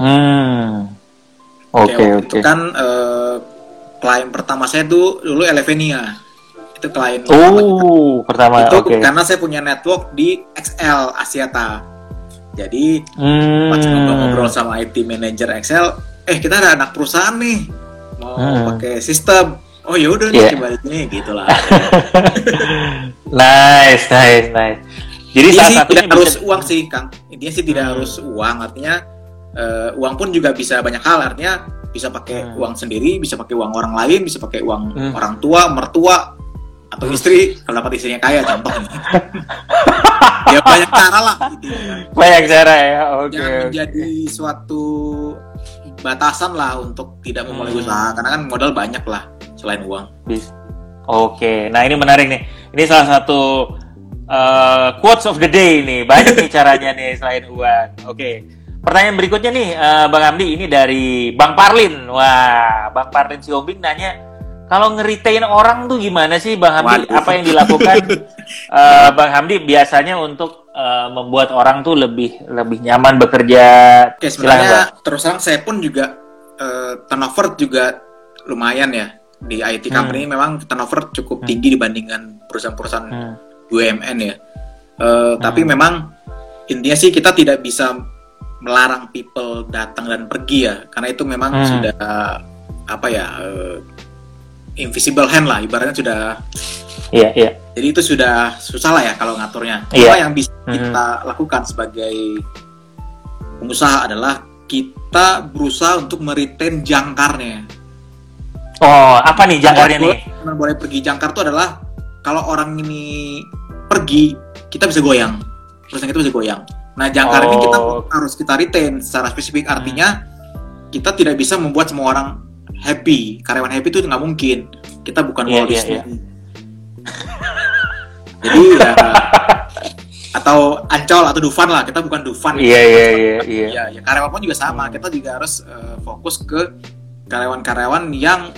Hmm. Oke okay, oke. Okay. Itu kan uh, klien pertama saya tuh dulu Elevenia itu klien oh pertama itu okay. karena saya punya network di XL Asiata jadi hmm. pas ngobrol-ngobrol sama IT manager XL eh kita ada anak perusahaan nih mau Hmm. pakai sistem oh ya udah Iya. nih coba ini gitu lah nice, nice, nice. Jadi Intinya salah sih tidak harus bisa- uang sih kang intinya sih tidak Hmm. harus uang artinya eh, uang pun juga bisa banyak hal artinya bisa pakai Hmm. uang sendiri bisa pakai uang orang lain bisa pakai uang Hmm. orang tua mertua atau istri kalau dapat istrinya kaya contoh nih ya banyak cara lah gitu ya. banyak cara ya. Oke. jangan oke. menjadi suatu batasan lah untuk tidak memulai Hmm. usaha karena kan modal banyak lah selain uang Oke, nah ini menarik nih. Ini salah satu uh, quotes of the day nih. Banyak nih caranya nih selain uang. Oke. Pertanyaan berikutnya nih, uh, Bang Amdi, ini dari Bang Parlin. Wah, Bang Parlin Siombing nanya, kalau ngeritain orang tuh gimana sih, Bang Hamdi? Waduh. Apa yang dilakukan uh, Bang Hamdi biasanya untuk uh, membuat orang tuh lebih lebih nyaman bekerja? Oke, sebenarnya terus terang saya pun juga eh, turnover juga lumayan ya di IT Hmm. company memang turnover cukup Hmm. tinggi dibandingkan perusahaan-perusahaan Hmm. BUMN ya. Eh, Tapi memang intinya sih kita tidak bisa melarang people datang dan pergi ya, karena itu memang Hmm. sudah apa ya eh, invisible hand lah, ibaratnya sudah. Iya, iya. Jadi itu sudah susah lah ya kalau ngaturnya. Iya. Apa yang bisa Hmm. kita lakukan sebagai pengusaha adalah kita berusaha untuk meretain jangkarnya. Oh, apa nih jangkarnya nih? boleh- boleh pergi jangkar itu adalah kalau orang ini pergi, kita bisa goyang. Terus yang itu bisa goyang. Nah, jangkar ini kita Oh. harus kita retain secara spesifik. Artinya kita tidak bisa membuat semua orang happy. Karyawan happy itu nggak mungkin. Kita bukan Iya, Walt iya, Disney. iya. Jadi ya atau Ancol atau Dufan lah. Kita bukan Dufan. Iya, iya, iya, iya. Ya, ya karyawan pun juga sama. Kita juga harus eh, fokus ke karyawan-karyawan yang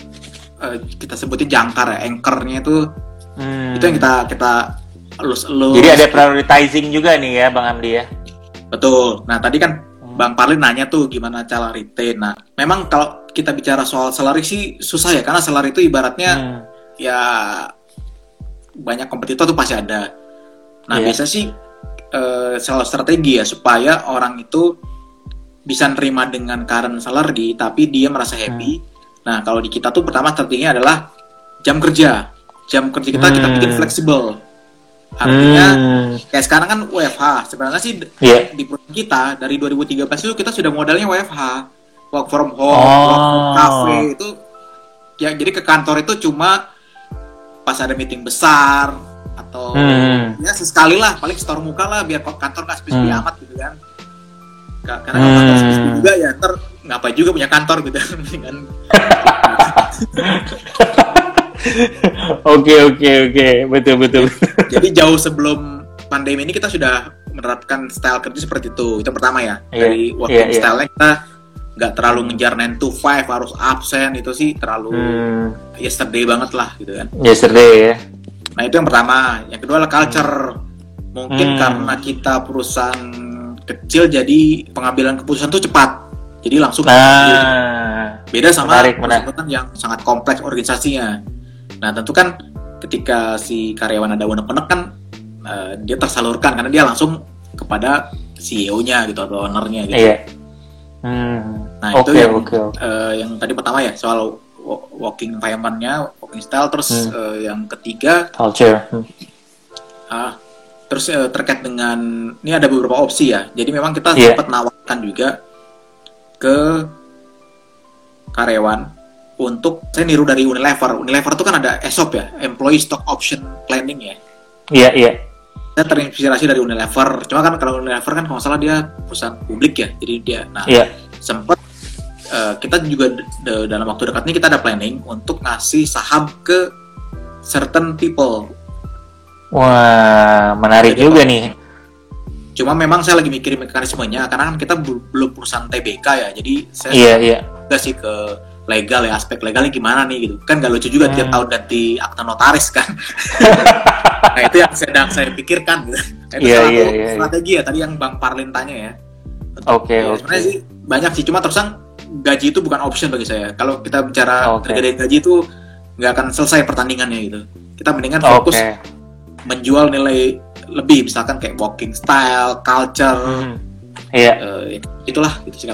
eh, kita sebutin jangkar ya, anchornya itu Hmm. itu yang kita kita elus-elus. Jadi ada prioritizing juga nih ya, Bang Amdi ya. betul. Nah tadi kan Hmm. Bang Parlin nanya tuh gimana cara retain. Nah memang kalau kita bicara soal salary sih susah ya karena salary itu ibaratnya Hmm. ya banyak kompetitor tuh pasti ada. Nah Iya. biasa sih eh, salah strategi ya supaya orang itu bisa nerima dengan current salary tapi dia merasa happy. Hmm. Nah kalau di kita tuh pertama strateginya adalah jam kerja. Jam kerja kita kita Hmm. bikin fleksibel. Artinya Hmm. kayak sekarang kan WFH. Sebenarnya sih Iya. di perusahaan kita dari 2013 itu kita sudah modalnya WFH. Work from home, Oh. work from cafe itu ya jadi ke kantor itu cuma pas ada meeting besar atau Hmm. ya sesekali lah paling store muka lah biar kantor nggak sepi-sepi Hmm. amat gitu kan Ka- karena kantor Hmm. sepi-sepi juga ya ntar ngapain juga punya kantor gitu kan Oke, oke, oke. Betul, betul. jadi jauh sebelum pandemi ini kita sudah menerapkan style kerja seperti itu itu pertama ya Iya, dari working iya, iya. style-nya kita nggak terlalu ngejar 9 to 5 harus absen itu sih terlalu Hmm. yesterday banget lah gitu kan Yesterday ya. Nah itu yang pertama. Yang kedua adalah culture. Mungkin Hmm. karena kita perusahaan kecil jadi pengambilan keputusan tuh cepat. Jadi langsung Nah, beda sama menarik, yang sangat kompleks organisasinya. Nah tentu kan ketika si karyawan ada unek-unek kan eh, dia tersalurkan karena dia langsung kepada CEO-nya gitu atau ownernya gitu. iya. Hmm. Nah, Oke, itu yang oke, oke. eh, yang tadi pertama ya soal working environment-nya, working style. Terus Hmm. eh, yang ketiga Culture. Hmm. Ah, terus eh, terkait dengan ini ada beberapa opsi ya. Jadi memang kita Iya. sempat nawarkan juga ke karyawan untuk saya niru dari Unilever. Unilever itu kan ada ESOP ya, Employee Stock Option Planning ya. Iya, iya. Saya terinspirasi dari Unilever. Cuma kan kalau Unilever kan kalau salah dia perusahaan publik ya. Jadi dia nah Iya. sempat eh, kita juga dalam waktu dekat ini kita ada planning untuk ngasih saham ke certain people Wah, menarik Jadi, juga Pak. nih. Cuma memang saya lagi mikirin mekanismenya karena kan kita bel- belum perusahaan TBK ya. Jadi saya Iya, iya. juga sih ke legal ya aspek legalnya gimana nih gitu. Kan gak lucu juga tiap Hmm. tahun ganti akta notaris kan. nah itu yang sedang saya pikirkan gitu. Itu Iya, salah iya, satu iya, iya. strategi ya tadi yang Bang Parlin tanya ya. Oke, Ya, oke. Sebenarnya sih banyak sih cuma terus terang gaji itu bukan option bagi saya. Kalau kita bicara Oke. tergedein gaji itu nggak akan selesai pertandingannya gitu. Kita mendingan fokus Oke. Menjual nilai lebih misalkan kayak walking style, culture, Hmm. Iya. Eh, itulah gitu sih.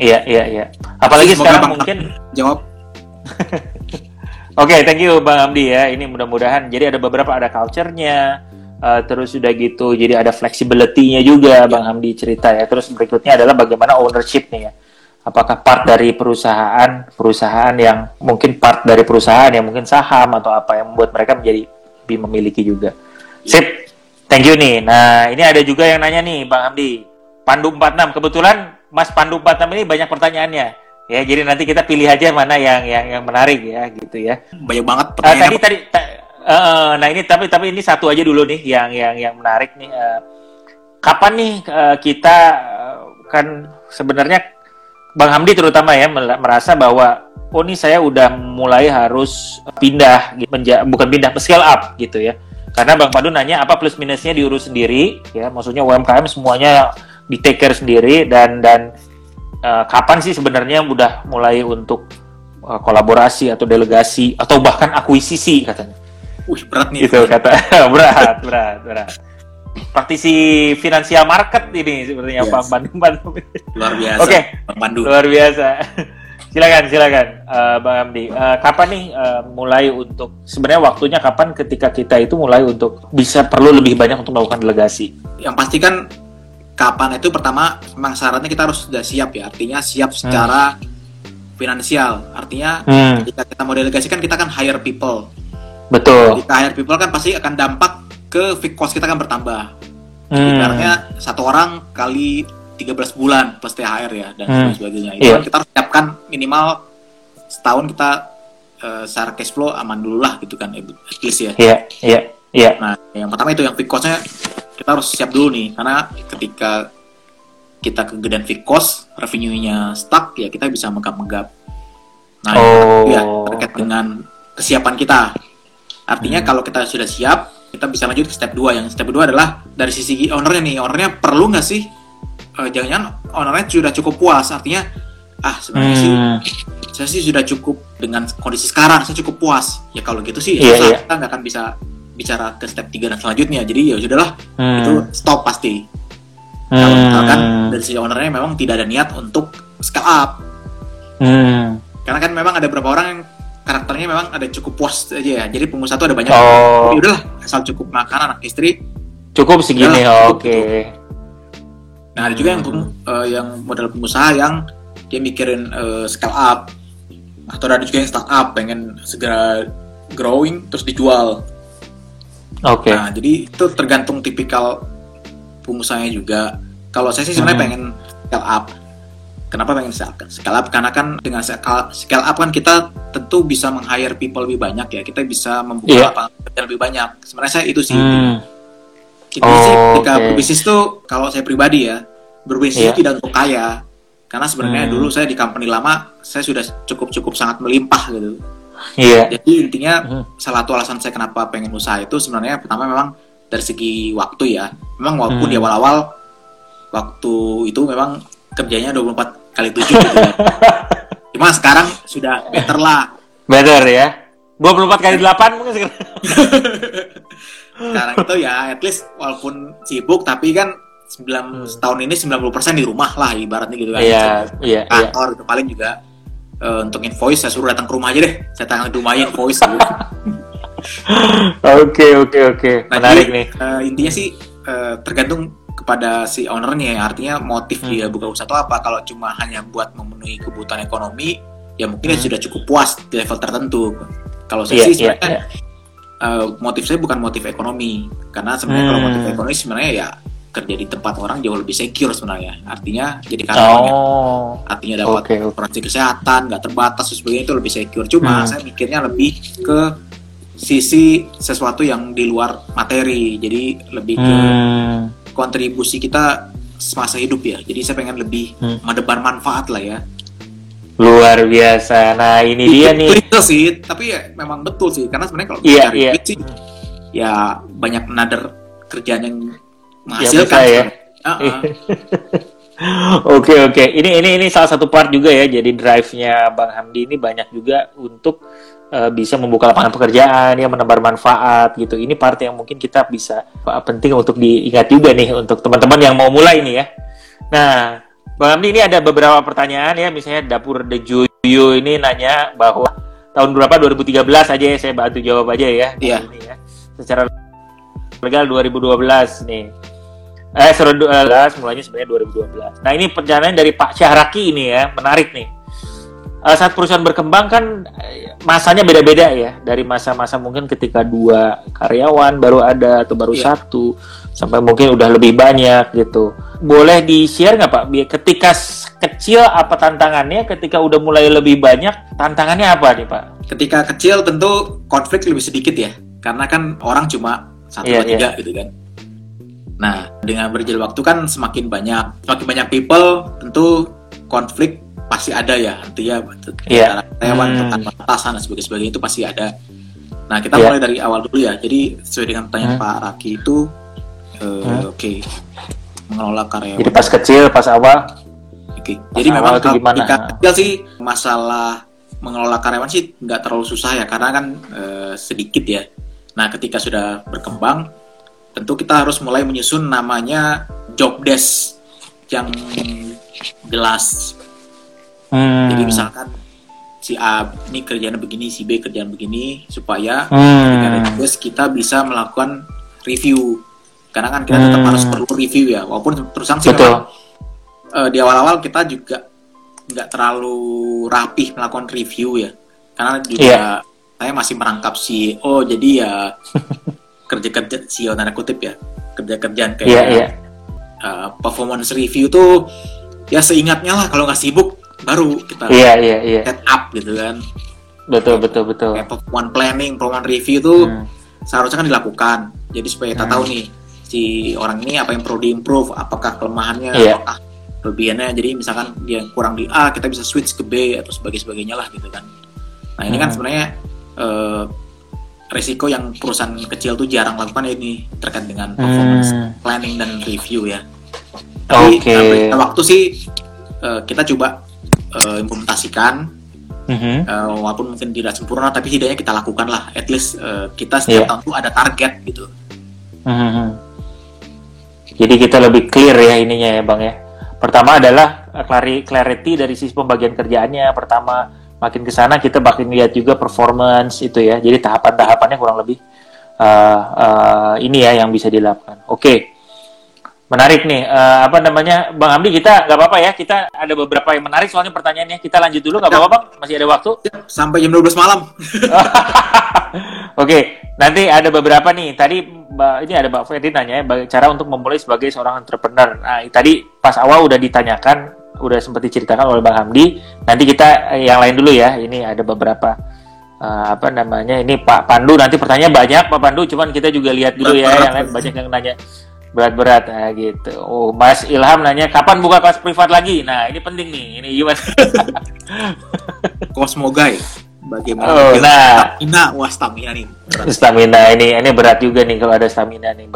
Iya, iya, iya. Apalagi Semoga sekarang Bang mungkin Jawab. Oke, thank you Bang Hamdi ya. Ini mudah-mudahan jadi ada beberapa ada culture-nya, uh, terus sudah gitu jadi ada flexibility-nya juga Bang Hamdi cerita ya. Terus berikutnya adalah bagaimana ownership nih ya. Apakah part dari perusahaan, perusahaan yang mungkin part dari perusahaan yang mungkin saham atau apa yang membuat mereka menjadi lebih memiliki juga. Sip. Thank you nih. Nah, ini ada juga yang nanya nih Bang Hamdi. Pandu 46 kebetulan Mas Pandu 46 ini banyak pertanyaannya. Ya, jadi nanti kita pilih aja mana yang yang yang menarik ya, gitu ya. Banyak banget Uh, pertanyaan. tadi tadi ta- uh, nah ini tapi tapi ini satu aja dulu nih yang yang yang menarik nih. Uh, kapan nih uh, kita uh, kan sebenarnya Bang Hamdi terutama ya merasa bahwa oh ini saya udah mulai harus pindah gitu, menja- bukan pindah scale up gitu ya. Karena Bang Pandu nanya apa plus minusnya diurus sendiri ya, maksudnya UMKM semuanya di take care sendiri dan dan uh, kapan sih sebenarnya udah mulai untuk uh, kolaborasi atau delegasi atau bahkan akuisisi katanya. Wih, berat nih. Itu kata berat, berat, berat. Praktisi finansial market ini sepertinya Yes. Pak Bandung Bandung. Luar biasa. Oke. Bang Pandu. Luar biasa. Silakan, silakan, uh, Bang Amdi. Uh, kapan nih uh, mulai untuk sebenarnya waktunya kapan ketika kita itu mulai untuk bisa perlu lebih banyak untuk melakukan delegasi? Yang pasti kan kapan itu pertama memang syaratnya kita harus sudah siap ya. Artinya siap secara finansial. Artinya Hmm, ketika kita mau delegasi kan kita kan hire people. betul. Kita hire people kan pasti akan dampak ke fixed cost kita kan bertambah. Hmm, Ibaratnya satu orang kali 13 bulan plus THR ya dan Hmm. sebagainya. Itu Iya. kan kita harus siapkan minimal setahun kita eh, secara cash flow aman dulu lah gitu kan at least ya. Iya, iya, iya. Nah, yang pertama itu yang fixed cost-nya kita harus siap dulu nih karena ketika kita kegedean fixed cost, revenue-nya stuck ya kita bisa megap-megap. Nah, Oh. itu ya terkait dengan kesiapan kita. Artinya Hmm. kalau kita sudah siap, kita bisa lanjut ke step 2. Yang step 2 adalah dari sisi ownernya nih, ownernya perlu nggak sih? Eh, Jangan-jangan ownernya sudah cukup puas, artinya ah sebenarnya sih Hmm, saya sih sudah cukup dengan kondisi sekarang saya cukup puas. Ya kalau gitu sih susah. iya. kita nggak akan bisa bicara ke step 3 dan selanjutnya. Jadi ya sudahlah hmm, itu stop pasti. Kalau hmm, misalkan dari si ownernya memang tidak ada niat untuk scale up. Hmm. karena kan memang ada beberapa orang yang karakternya memang ada cukup puas aja ya. Jadi pengusaha tuh ada banyak. Oh. ya udahlah asal cukup makan anak istri Cukup segini, oke. cukup, nah ada juga yang eh, yang model pengusaha yang dia mikirin eh, scale up atau ada juga yang startup pengen segera growing terus dijual Oke. Nah, jadi itu tergantung tipikal pengusahanya juga. Kalau saya sih sebenarnya Hmm. pengen scale up. Kenapa pengen scale scale up? Karena kan dengan scale up kan kita tentu bisa meng-hire people lebih banyak ya. Kita bisa membuka Iya. lapangan lebih banyak. Sebenarnya saya itu sih. Hmm, Sih Oh, ketika oke. berbisnis tuh kalau saya pribadi ya, berbisnis Iya. tidak untuk kaya. Karena sebenarnya Hmm. dulu saya di company lama, saya sudah cukup-cucup sangat melimpah gitu. Iya. Jadi intinya Hmm. salah satu alasan saya kenapa pengen usaha itu sebenarnya pertama memang dari segi waktu ya. Memang walaupun Hmm. di awal-awal waktu itu memang kerjanya 24 kali 7 gitu ya. Cuma sekarang sudah better lah. Better ya. 24 kali 8 mungkin sekarang. Sekarang itu ya at least walaupun sibuk tapi kan 9 tahun ini 90% di rumah lah ibaratnya gitu kan. Hmm. Iya, iya, iya. Kantor itu paling juga eh, untuk invoice saya suruh datang ke rumah aja deh. Saya tangan di rumahnya invoice gitu. Oke, oke, oke. Nah, Menarik jadi, nih. eh, intinya sih eh, tergantung kepada si ownernya ya. Artinya motif Hmm. dia buka usaha itu apa. Kalau cuma hanya buat memenuhi kebutuhan ekonomi, ya mungkin dia Hmm. sudah cukup puas di level tertentu. Kalau saya Iya, sih iya, sebenarnya eh, motif saya bukan motif ekonomi. Karena sebenarnya kalau Hmm. motif ekonomi sebenarnya ya kerja di tempat orang jauh lebih secure sebenarnya. Artinya jadi karyawan yang Oh. artinya dapat asuransi kesehatan nggak terbatas dan sebagainya itu lebih secure cuma Hmm. saya mikirnya lebih ke sisi sesuatu yang di luar materi jadi lebih ke Hmm. kontribusi kita semasa hidup ya jadi saya pengen lebih Hmm. mendebar manfaat lah ya Luar biasa. Nah, ini dia nih. Klise sih tapi ya memang betul sih karena sebenarnya kalau Iya, cari iya. duit sih ya banyak nader kerjaan yang Yang menghasilkan bisa ya. Ah, ah. Oke oke, ini ini ini salah satu part juga ya. Jadi drive-nya Bang Hamdi ini banyak juga untuk eh, bisa membuka lapangan pekerjaan, ya menebar manfaat gitu. Ini part yang mungkin kita bisa eh, penting untuk diingat juga nih untuk teman-teman yang mau mulai nih ya. Nah, Bang Amdi ini ada beberapa pertanyaan ya, misalnya dapur The Juyu ini nanya bahwa tahun berapa 2013 aja ya saya bantu jawab aja ya. Iya. Ini ya. Secara legal 2012 nih. Eh, seru 12 mulainya sebenarnya 2012. Nah, ini perjalanan dari Pak Syahraki ini ya, menarik nih. Eh, saat perusahaan berkembang kan eh, masanya beda-beda ya dari masa-masa mungkin ketika dua karyawan baru ada atau baru Iya. satu sampai mungkin udah lebih banyak gitu boleh di share nggak pak ketika kecil apa tantangannya ketika udah mulai lebih banyak tantangannya apa nih pak Ketika kecil tentu konflik lebih sedikit ya, karena kan orang cuma satu Iya, dua tiga gitu kan. Nah, dengan berjalan waktu kan semakin banyak, semakin banyak people, tentu konflik pasti ada ya, Iya. antara karyawan, Hmm. rekan atasan dan sebagainya, sebagainya itu pasti ada. Nah, kita Iya. mulai dari awal dulu ya. Jadi sesuai dengan pertanyaan Hmm. Pak Raki itu, eh, oke, mengelola karyawan. jadi pas kecil pas awal Oke, Pas jadi awal memang itu kalau gimana? ketika kecil sih masalah mengelola karyawan sih nggak terlalu susah ya karena kan eh, sedikit ya. Nah, ketika sudah berkembang, tentu kita harus mulai menyusun namanya job desk yang jelas. hmm. Jadi misalkan si A ini kerjaan begini, si B kerjaan begini supaya Hmm. ketika ada kita bisa melakukan review. Karena kan kita tetap Hmm. harus perlu review ya, walaupun terus terang sih betul eh, di awal-awal kita juga nggak terlalu rapih melakukan review ya karena juga Iya. saya masih merangkap CEO jadi ya kerja-kerja CEO tanda kutip ya kerja-kerjaan kayak iya iya eh, performance review tuh ya seingatnya lah kalau nggak sibuk baru kita iya iya iya set up gitu kan betul betul betul kayak performance planning performance review tuh Hmm. seharusnya kan dilakukan jadi supaya kita Hmm. tahu nih si orang ini apa yang perlu diimprove apakah kelemahannya Iya. apakah kelebihannya jadi misalkan dia kurang di A kita bisa switch ke B atau sebagai sebagainya lah gitu kan nah ini kan Hmm. sebenarnya eh, resiko yang perusahaan kecil tuh jarang lakukan ya ini terkait dengan performance Hmm. planning dan review ya tapi beberapa waktu sih eh, kita coba eh, implementasikan Mhm. eh, walaupun mungkin tidak sempurna tapi setidaknya kita lakukan lah at least eh, kita setiap Iya. tahun tuh ada target gitu Mhm. Jadi kita lebih clear ya ininya ya bang ya. Pertama adalah clari- clarity dari sisi pembagian kerjaannya. Pertama makin ke sana kita makin lihat juga performance itu ya. Jadi tahapan-tahapannya kurang lebih uh, uh, ini ya yang bisa dilakukan. Oke, menarik nih. Uh, apa namanya, bang Hamdi kita nggak apa-apa ya. Kita ada beberapa yang menarik soalnya pertanyaannya. Kita lanjut dulu nggak apa-apa bang? Masih ada waktu? sampai jam 12 malam Oke, nanti ada beberapa nih. Tadi ini ada Mbak Ferdi nanya ya, cara untuk memulai sebagai seorang entrepreneur. Nah, tadi pas awal udah ditanyakan, udah sempat diceritakan oleh Bang Hamdi. Nanti kita eh, yang lain dulu ya. Ini ada beberapa eh, apa namanya? Ini Pak Pandu nanti pertanyaan banyak Pak Pandu, cuman kita juga lihat dulu ya yang lain banyak yang nanya berat-berat nah, gitu. Oh, Mas Ilham nanya kapan buka kelas privat lagi? Nah, ini penting nih. Ini gimana? Cosmo Guy bagaimana Oh, nah. stamina wah stamina nih berat. stamina ini ini berat juga nih kalau ada stamina nih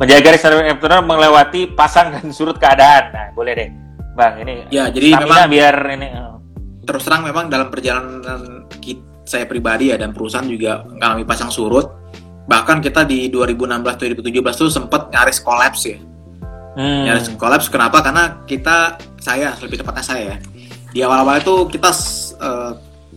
menjaga entrepreneur melewati pasang dan surut keadaan nah boleh deh bang ini ya jadi stamina memang biar ini oh. terus terang memang dalam perjalanan ki- saya pribadi ya dan perusahaan juga mengalami pasang surut bahkan kita di 2016 2017 tuh sempat nyaris kolaps ya Hmm. nyaris kolaps kenapa karena kita saya lebih tepatnya saya ya di awal-awal itu kita eh,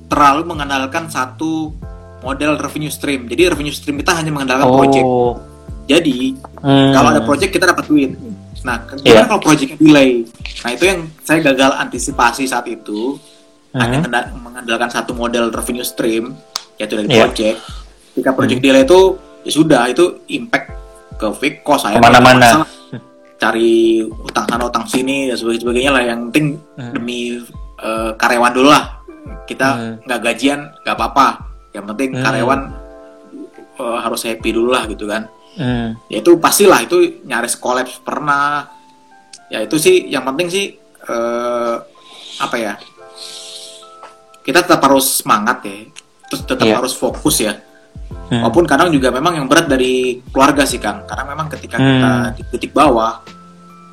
terlalu mengandalkan satu model revenue stream jadi revenue stream kita hanya mengandalkan project oh jadi Hmm. kalau ada project kita dapat duit nah Iya. kalau projectnya delay nah itu yang saya gagal antisipasi saat itu hanya Hmm. menganda- mengandalkan satu model revenue stream yaitu dari Iya. project ketika project delay itu ya sudah itu impact ke fixed cost saya Ke mana-mana. masalah. cari utang sana utang sini dan sebagainya, lah yang penting Hmm. demi eh, karyawan dulu lah kita Hmm. nggak gajian nggak apa-apa yang penting Hmm. karyawan eh, harus happy dulu lah gitu kan Hmm. ya itu pastilah itu nyaris kolaps pernah ya itu sih yang penting sih eh, apa ya kita tetap harus semangat ya terus tetap Iya. harus fokus ya Hmm. walaupun kadang juga memang yang berat dari keluarga sih kang karena memang ketika kita Hmm. di titik bawah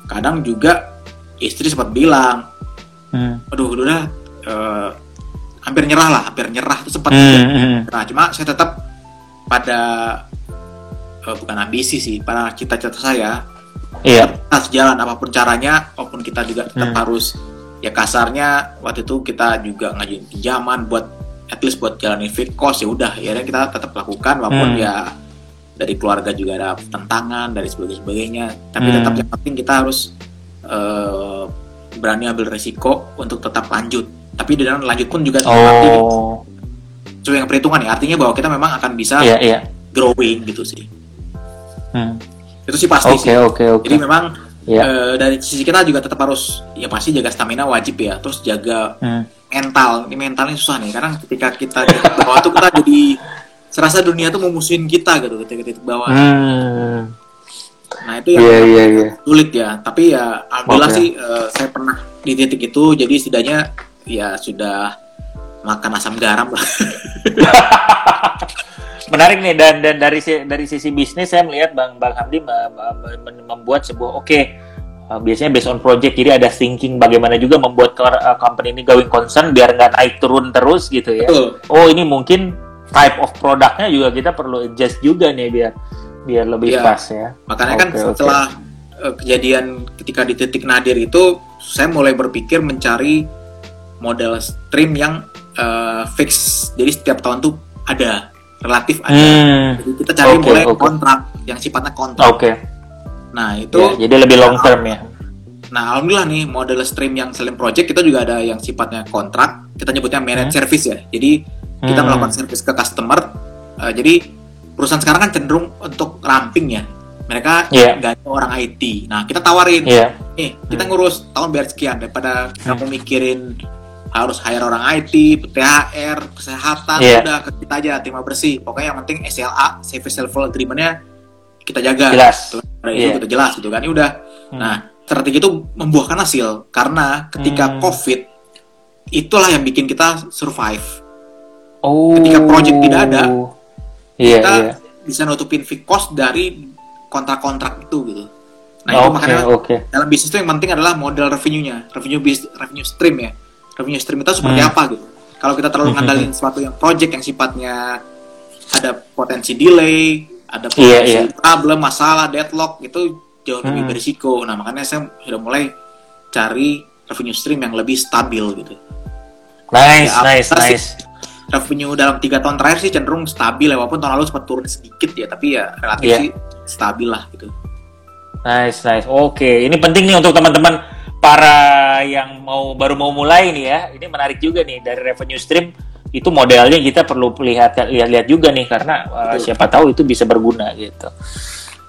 kadang juga istri sempat bilang Hmm. aduh udah eh, hampir nyerah lah hampir nyerah itu sempat Hmm. juga. Hmm. Nah, cuma saya tetap pada eh, bukan ambisi sih, pada cita-cita saya Iya. harus jalan apa pun caranya, apa pun kita juga tetap Hmm. harus ya kasarnya waktu itu kita juga ngajuin pinjaman buat at least buat jalanin fit cost ya udah ya kita tetap lakukan walaupun Hmm. ya dari keluarga juga ada tentangan dari sebagainya sebagainya tapi Hmm. tetap yang penting kita harus eh, berani ambil resiko untuk tetap lanjut tapi di dalam lanjut pun juga nanti Oh, sesuai yang perhitungan ya artinya bahwa kita memang akan bisa iya iya. growing gitu sih Hmm. itu sih pasti Oke sih oke oke. jadi memang Iya. eh, dari sisi kita juga tetap harus ya pasti jaga stamina wajib ya terus jaga Hmm. Mental ini mentalnya susah nih karena ketika kita di bawah tuh kita jadi serasa dunia tuh memusuhin kita gitu ketika titik bawah Hmm. nah itu yang Iya iya iya. sulit ya tapi ya alhamdulillah Oke. sih eh, saya pernah di titik itu jadi setidaknya ya sudah makan asam garam lah Menarik nih dan dan dari si- dari sisi bisnis saya melihat Bang Bang Hamdi me- me- me- membuat sebuah oke uh, biasanya based on project jadi ada thinking bagaimana juga membuat uh, company ini going concern biar nggak naik turun terus gitu ya. betul Oh ini mungkin type of produknya juga kita perlu adjust juga nih biar biar lebih Iya. pas ya. makanya kan Oke, oke. setelah eh, kejadian ketika di titik nadir itu saya mulai berpikir mencari model stream yang eh, fix jadi setiap tahun tuh ada relatif ada Hmm. jadi kita cari Oke, mulai oke. kontrak yang sifatnya kontrak Oke. Nah itu Ya, jadi lebih long term ya. nah alhamdulillah nih model stream yang selain project kita juga ada yang sifatnya kontrak kita nyebutnya managed service ya jadi kita Hmm. melakukan service ke customer eh, jadi perusahaan sekarang kan cenderung untuk ramping ya mereka Iya. nggak ada orang IT nah kita tawarin Iya. nih kita Hmm. ngurus tahun bayar sekian daripada Hmm. kamu mikirin harus hire orang IT, THR, kesehatan, Iya. udah ke kita aja terima bersih. Pokoknya yang penting SLA, service level agreement-nya kita jaga. Jelas. Ada itu Iya. kita jelas gitu kan. Ini udah. Hmm. Nah, strategi itu membuahkan hasil karena ketika Hmm. COVID itulah yang bikin kita survive. Oh. Ketika project tidak ada, Iya, kita iya. bisa nutupin fixed cost dari kontrak-kontrak itu gitu. Nah, itu Oke, makanya oke. dalam bisnis itu yang penting adalah model revenue-nya, revenue bis, revenue stream ya. Revenue stream itu seperti Hmm. apa gitu. Kalau kita terlalu Hmm, ngandalin sesuatu yang project yang sifatnya ada potensi delay, ada potensi iya. problem, masalah, deadlock itu jauh lebih Hmm. berisiko. Nah, makanya saya sudah mulai cari revenue stream yang lebih stabil gitu. Nice, Ya, nice, apa sih? nice. Revenue dalam tiga tahun terakhir sih cenderung stabil ya, walaupun tahun lalu sempat turun sedikit ya, tapi ya relatif Iya. sih stabil lah gitu. Nice, nice. Oke, ini penting nih untuk teman-teman para yang mau baru mau mulai nih ya. Ini menarik juga nih dari revenue stream itu modelnya kita perlu lihat lihat-lihat juga nih karena uh, siapa tahu itu bisa berguna gitu.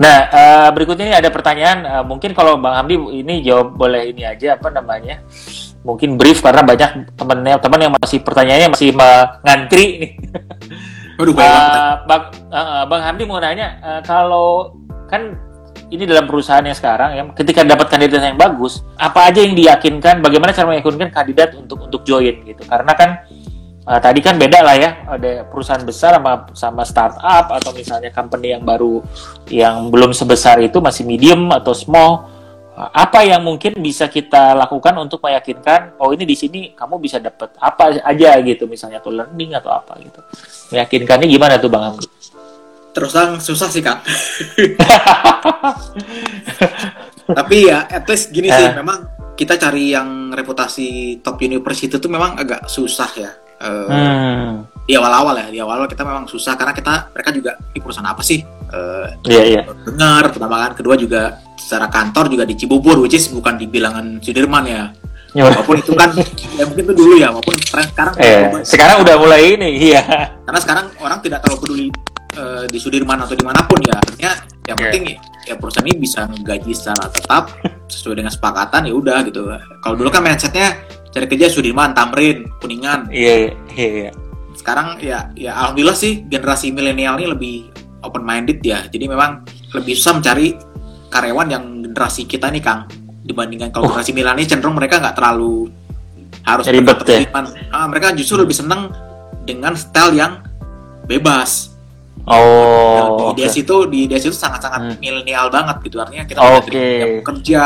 Nah, uh, berikutnya ini ada pertanyaan uh, mungkin kalau Bang Hamdi ini jawab boleh ini aja apa namanya? Mungkin brief karena banyak temennya teman yang masih pertanyaannya masih ngantri nih. Banget. Uh, bang, uh, Bang Hamdi mau nanya, uh, kalau kan ini dalam perusahaan yang sekarang ya, ketika dapat kandidat yang bagus, apa aja yang diyakinkan, bagaimana cara meyakinkan kandidat untuk untuk join gitu? Karena kan uh, tadi kan beda lah ya, ada perusahaan besar sama sama startup atau misalnya company yang baru yang belum sebesar itu masih medium atau small. Uh, Apa yang mungkin bisa kita lakukan untuk meyakinkan, oh ini di sini kamu bisa dapat apa aja gitu, misalnya tuh learning atau apa gitu. Meyakinkannya gimana tuh Bang Hamdi? Terus terang susah sih kak. Tapi ya, at least gini sih, Eh. memang kita cari yang reputasi top university itu memang agak susah ya. Eh, Hmm, Di awal-awal ya, di awal-awal kita memang susah karena kita mereka juga di perusahaan apa sih? Eh, iya iya. dengar pertama kan, kedua juga secara kantor juga di Cibubur, which is bukan di bilangan Sudirman ya. Walaupun itu kan, ya mungkin itu dulu ya, walaupun tren sekarang eh, sekarang udah mulai ini, iya. karena sekarang orang tidak terlalu peduli eh, di Sudirman atau di mana pun ya. Artinya yang penting ya perusahaan ini bisa menggaji secara tetap sesuai dengan sepakatan ya udah gitu. Kalau dulu kan mindsetnya cari kerja Sudirman Tamrin Kuningan. Iya iya iya. sekarang ya ya alhamdulillah sih generasi milenial ini lebih open minded ya. Jadi memang lebih susah mencari karyawan yang generasi kita nih Kang. Dibandingkan kalau Oh. generasi milenial ini cenderung mereka nggak terlalu harus Ribet ya? Ah, mereka justru lebih seneng dengan style yang bebas Oh, di oke. IDS itu di IDS itu sangat-sangat Hmm. milenial banget gitu artinya kita yang kerja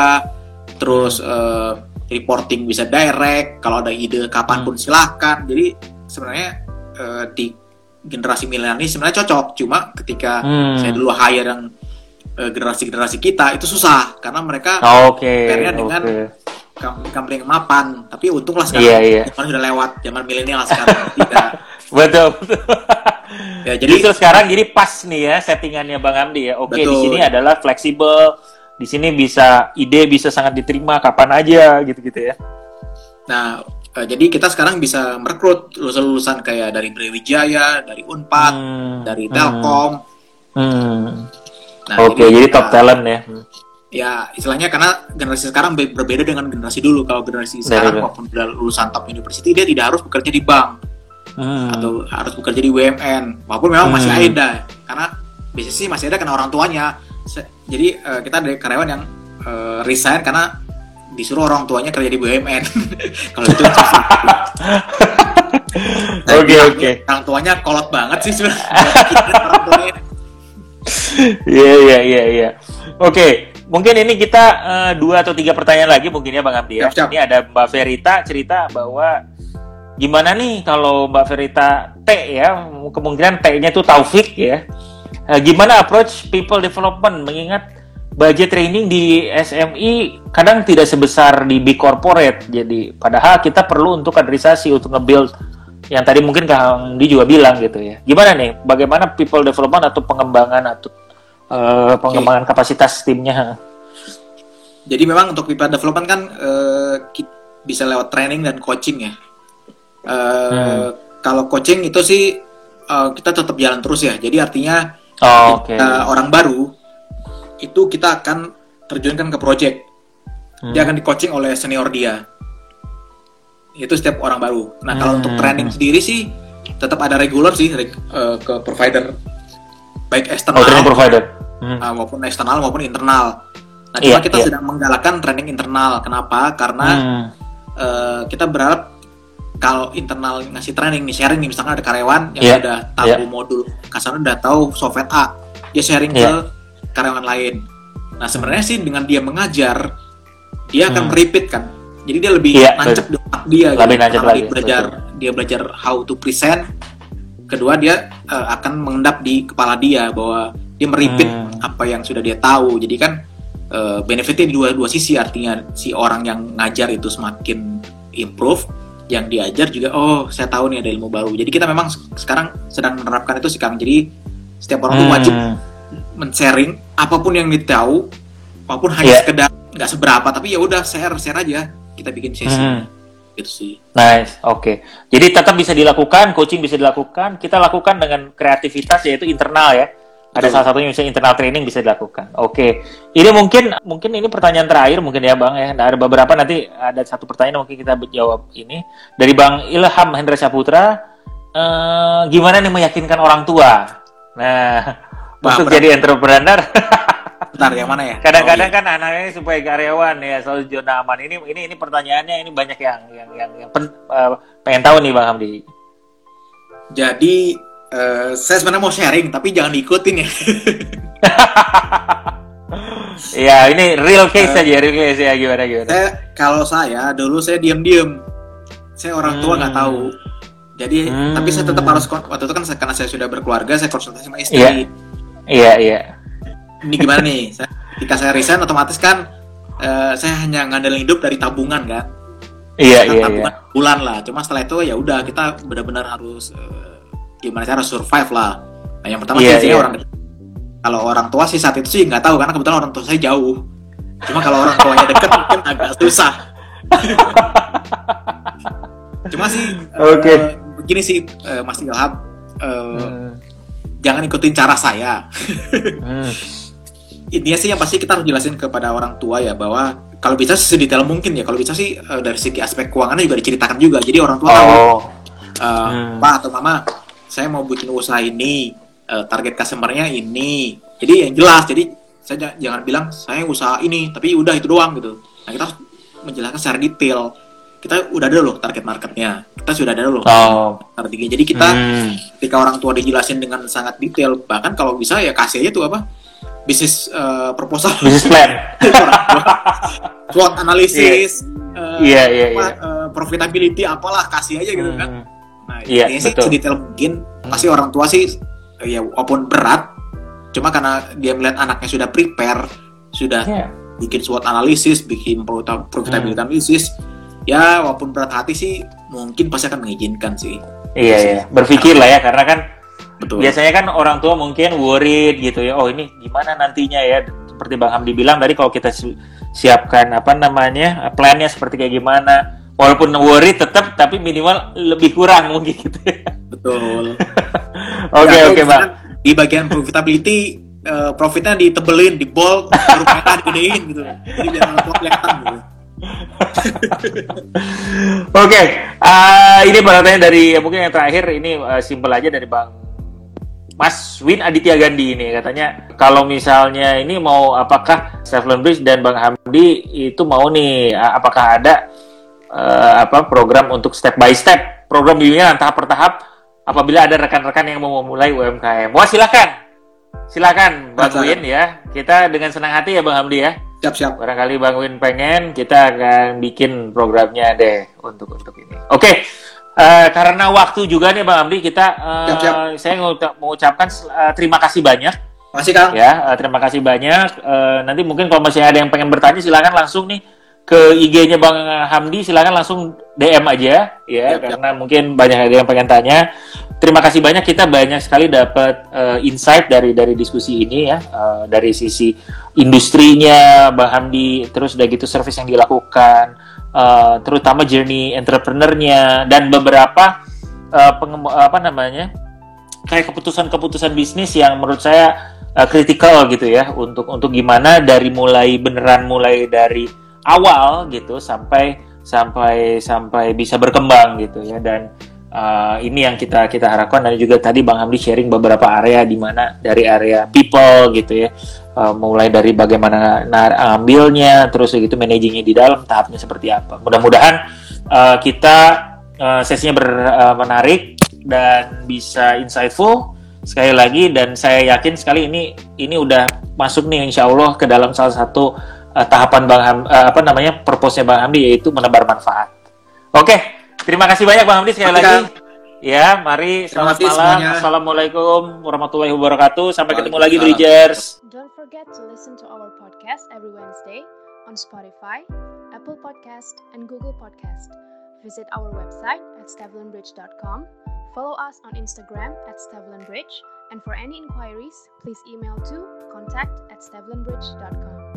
terus eh, reporting bisa direct kalau ada ide kapan pun silahkan jadi sebenarnya eh, di generasi milenial ini sebenarnya cocok cuma ketika Hmm. saya dulu hire yang eh, generasi-generasi kita itu susah karena mereka Oke. Fairnya dengan oke. kam- company yang mapan. Tapi untunglah sekarang Iya, iya. zaman sudah lewat, zaman milenial sekarang tidak. Betul. betul. Ya, Jadi jadi sekarang jadi pas nih ya settingannya Bang Amdi ya. Oke, di sini adalah fleksibel. Di sini bisa ide bisa sangat diterima kapan aja gitu-gitu ya. nah eh, jadi kita sekarang bisa merekrut lulusan-lulusan kayak dari Brawijaya, dari Unpad, Hmm, dari hmm, Telkom. Hmm. Nah, Oke, jadi, top ya, talent ya. Ya, istilahnya karena generasi sekarang be- berbeda dengan generasi dulu. Kalau generasi sekarang udah lulusan top university dia tidak harus bekerja di bank Hmm. atau harus bekerja di WMN. Walaupun memang masih Hmm. ada karena biasanya sih masih ada karena orang tuanya. Jadi eh, kita ada karyawan yang eh, resign karena disuruh orang tuanya kerja di BUMN. Kalau itu. Saya Oke, oke. Orang tuanya kolot banget sih sebenarnya. Iya iya iya iya. Oke, mungkin ini kita eh, dua atau tiga pertanyaan lagi mungkin ya Bang Abdi ya. Siap, siap. Ini ada Mbak Verita cerita bahwa gimana nih kalau Mbak Verita T ya, kemungkinan T-nya itu Taufik ya. Eh, gimana approach people development mengingat budget training di SMI kadang tidak sebesar di big corporate. Jadi padahal kita perlu untuk kaderisasi untuk nge-build yang tadi mungkin Kang Di juga bilang gitu ya. Gimana nih? Bagaimana people development atau pengembangan atau eh, pengembangan kapasitas timnya? Jadi memang untuk people development kan ki- bisa lewat training dan coaching ya. Eh, Hmm. Kalau coaching itu sih eh, kita tetap jalan terus ya. Jadi artinya Oh, Oke. kita orang baru itu kita akan terjunkan ke project. Hmm. Dia akan di coaching oleh senior dia. Itu setiap orang baru. Nah kalau Hmm. untuk training sendiri sih tetap ada regular sih reg- eh, ke provider baik Oh, eksternal training provider. Hmm. uh, maupun eksternal maupun internal. Nah, cuma kita iya. sedang menggalakkan training internal. Kenapa? Karena Hmm. uh, kita berharap kalau internal ngasih training nih sharing nih misalkan ada karyawan yang Iya, sudah tahu iya. modul kasarnya udah tahu software A, dia sharing Iya. ke karyawan lain. Nah, sebenarnya sih dengan dia mengajar dia akan Hmm. merepeat kan. Jadi dia lebih Iya, nancep di otak dia Lebih nancep Karena lagi, dia belajar dia belajar how to present. Kedua dia uh, akan mengendap di kepala dia bahwa dia merepeat Hmm. apa yang sudah dia tahu. Jadi kan uh, benefitnya di dua dua sisi artinya si orang yang ngajar itu semakin improve, yang diajar juga oh saya tahu nih ada ilmu baru. Jadi kita memang se- sekarang sedang menerapkan itu sih Kang. Jadi setiap orang tuh Hmm. wajib men-sharing apa pun yang ditahu, walaupun hanya Iya. sekedar nggak seberapa tapi ya udah share share aja kita bikin sesi Hmm. gitu sih. Nice, oke. Jadi tetap bisa dilakukan, coaching bisa dilakukan. Kita lakukan dengan kreativitas yaitu internal ya. Ada Betul. salah satunya misalnya internal training bisa dilakukan. Oke. Ini mungkin mungkin ini pertanyaan terakhir mungkin ya Bang ya. Nah, ada beberapa nanti ada satu pertanyaan mungkin kita jawab ini dari Bang Ilham Hendra Saputra. Eh, gimana nih meyakinkan orang tua? Nah, Wah, untuk jadi entrepreneur Bentar yang mana ya? kadang-kadang Oh, kan anaknya supaya karyawan ya selalu zona aman ini ini ini pertanyaannya ini banyak yang yang yang, yang pen- eh, pengen tahu nih bang Hamdi iya. Jadi eh, saya sebenarnya mau sharing tapi jangan diikutin ya. ya ini real case Eh, aja real case ya gimana gimana saya kalau saya dulu saya diam-diam. Saya orang tua nggak Hmm. tahu. Jadi Hmm. tapi saya tetap harus kon- waktu itu kan saya- karena saya sudah berkeluarga saya konsultasi sama istri. Iya. iya iya Ini gimana nih? Saya, ketika saya resign otomatis kan eh, saya hanya ngandelin hidup dari tabungan kan. iya Kan iya iya tabungan bulan lah. Cuma setelah itu ya udah kita benar-benar harus eh, gimana cara survive lah. Nah yang pertama Iya, sih iya. orang kalau orang tua sih saat itu sih nggak tahu karena kebetulan orang tua saya jauh. Cuma kalau orang tuanya deket mungkin agak susah. Cuma sih eh, Oke. begini sih eh, Mas Ilham eh, Hmm. jangan ikutin cara saya. Hmm. Intinya sih yang pasti kita harus jelasin kepada orang tua ya bahwa kalau bisa sedetail mungkin ya. Kalau bisa sih eh, dari segi aspek keuangannya juga diceritakan juga. Jadi orang tua tahu oh eh, Hmm. Pak atau Mama, saya mau bikin usaha ini, eh, target customernya ini. Jadi yang jelas. Jadi saya ja- jangan bilang saya usaha ini, tapi udah itu doang gitu. Nah kita harus menjelaskan secara detail. Kita udah ada loh target marketnya. Kita sudah ada loh oh strateginya. Jadi kita Hmm. ketika orang tua dijelasin dengan sangat detail, bahkan kalau bisa ya kasih aja tuh apa bisnis eh, proposal business plan. SWOT analisis, Iya, iya, apa, iya. eh, profitability apalah kasih aja gitu kan. Hmm. Nah, Iya, intinya sih betul. sedetail mungkin. Pasti orang tua sih, ya walaupun berat, cuma karena dia melihat anaknya sudah prepare sudah yeah. bikin SWOT analisis bikin profitability hmm. analisis ya walaupun berat hati sih mungkin pasti akan mengizinkan sih iya iya berpikir lah ya karena kan Betul. biasanya kan orang tua mungkin worried gitu ya oh ini gimana nantinya ya seperti Bang Hamdi bilang tadi kalau kita siapkan apa namanya plannya seperti kayak gimana walaupun worry tetap tapi minimal lebih kurang mungkin gitu ya. Betul. Oke ya, oke bang. Di bagian profitability uh, profitnya ditebelin, di bold, mereka digedein gitu. Jadi biar kelihatan gitu. Oke, okay. uh, ini pertanyaan dari mungkin yang terakhir ini uh, simple aja dari Bang Mas Win Aditya Gandhi ini katanya kalau misalnya ini mau apakah Stefan Bridge dan Bang Hamdi itu mau nih apakah ada uh, apa program untuk step by step program bimbingan tahap per tahap apabila ada rekan-rekan yang mau memulai UMKM. Wah silakan, silakan Bang Win ya. Kita dengan senang hati ya Bang Hamdi ya. Siap siap. Barangkali Bang Win pengen kita akan bikin programnya deh untuk untuk ini. Oke. Okay. Uh, karena waktu juga nih Bang Amdi, kita uh, siap, siap. saya mengucapkan uh, terima kasih banyak. Masih Kang. Ya, uh, terima kasih banyak. Uh, nanti mungkin kalau masih ada yang pengen bertanya silakan langsung nih ke IG-nya Bang Hamdi silakan langsung DM aja ya siap, karena siap. mungkin banyak ada yang pengen tanya. Terima kasih banyak kita banyak sekali dapat uh, insight dari dari diskusi ini ya uh, dari sisi industrinya Bang Hamdi terus udah gitu service yang dilakukan uh, terutama journey entrepreneurnya dan beberapa uh, apa namanya kayak keputusan-keputusan bisnis yang menurut saya kritikal uh, gitu ya untuk untuk gimana dari mulai beneran mulai dari awal gitu sampai sampai sampai bisa berkembang gitu ya. Dan uh, ini yang kita kita harapkan. Dan juga tadi Bang Hamdi sharing beberapa area di mana dari area people gitu ya. Uh, mulai dari bagaimana ambilnya terus gitu managingnya di dalam tahapnya seperti apa. Mudah-mudahan uh, kita uh, sesinya ber, uh, menarik dan bisa insightful sekali lagi. Dan saya yakin sekali ini ini udah masuk nih insya Allah ke dalam salah satu uh, tahapan Bang Ham, uh, apa namanya purpose-nya Bang Hamdi yaitu menebar manfaat. Oke, terima kasih banyak Bang Hamdi sekali lagi. Ya, mari selamat malam. Semuanya. Assalamualaikum warahmatullahi wabarakatuh. Sampai ketemu lagi Bridgers. Don't forget to listen to our podcast every Wednesday on Spotify, Apple Podcast, and Google Podcast. Visit our website at stevlinbridge.com. Follow us on Instagram at stevlinbridge. And for any inquiries, please email to contact at stevlinbridge.com.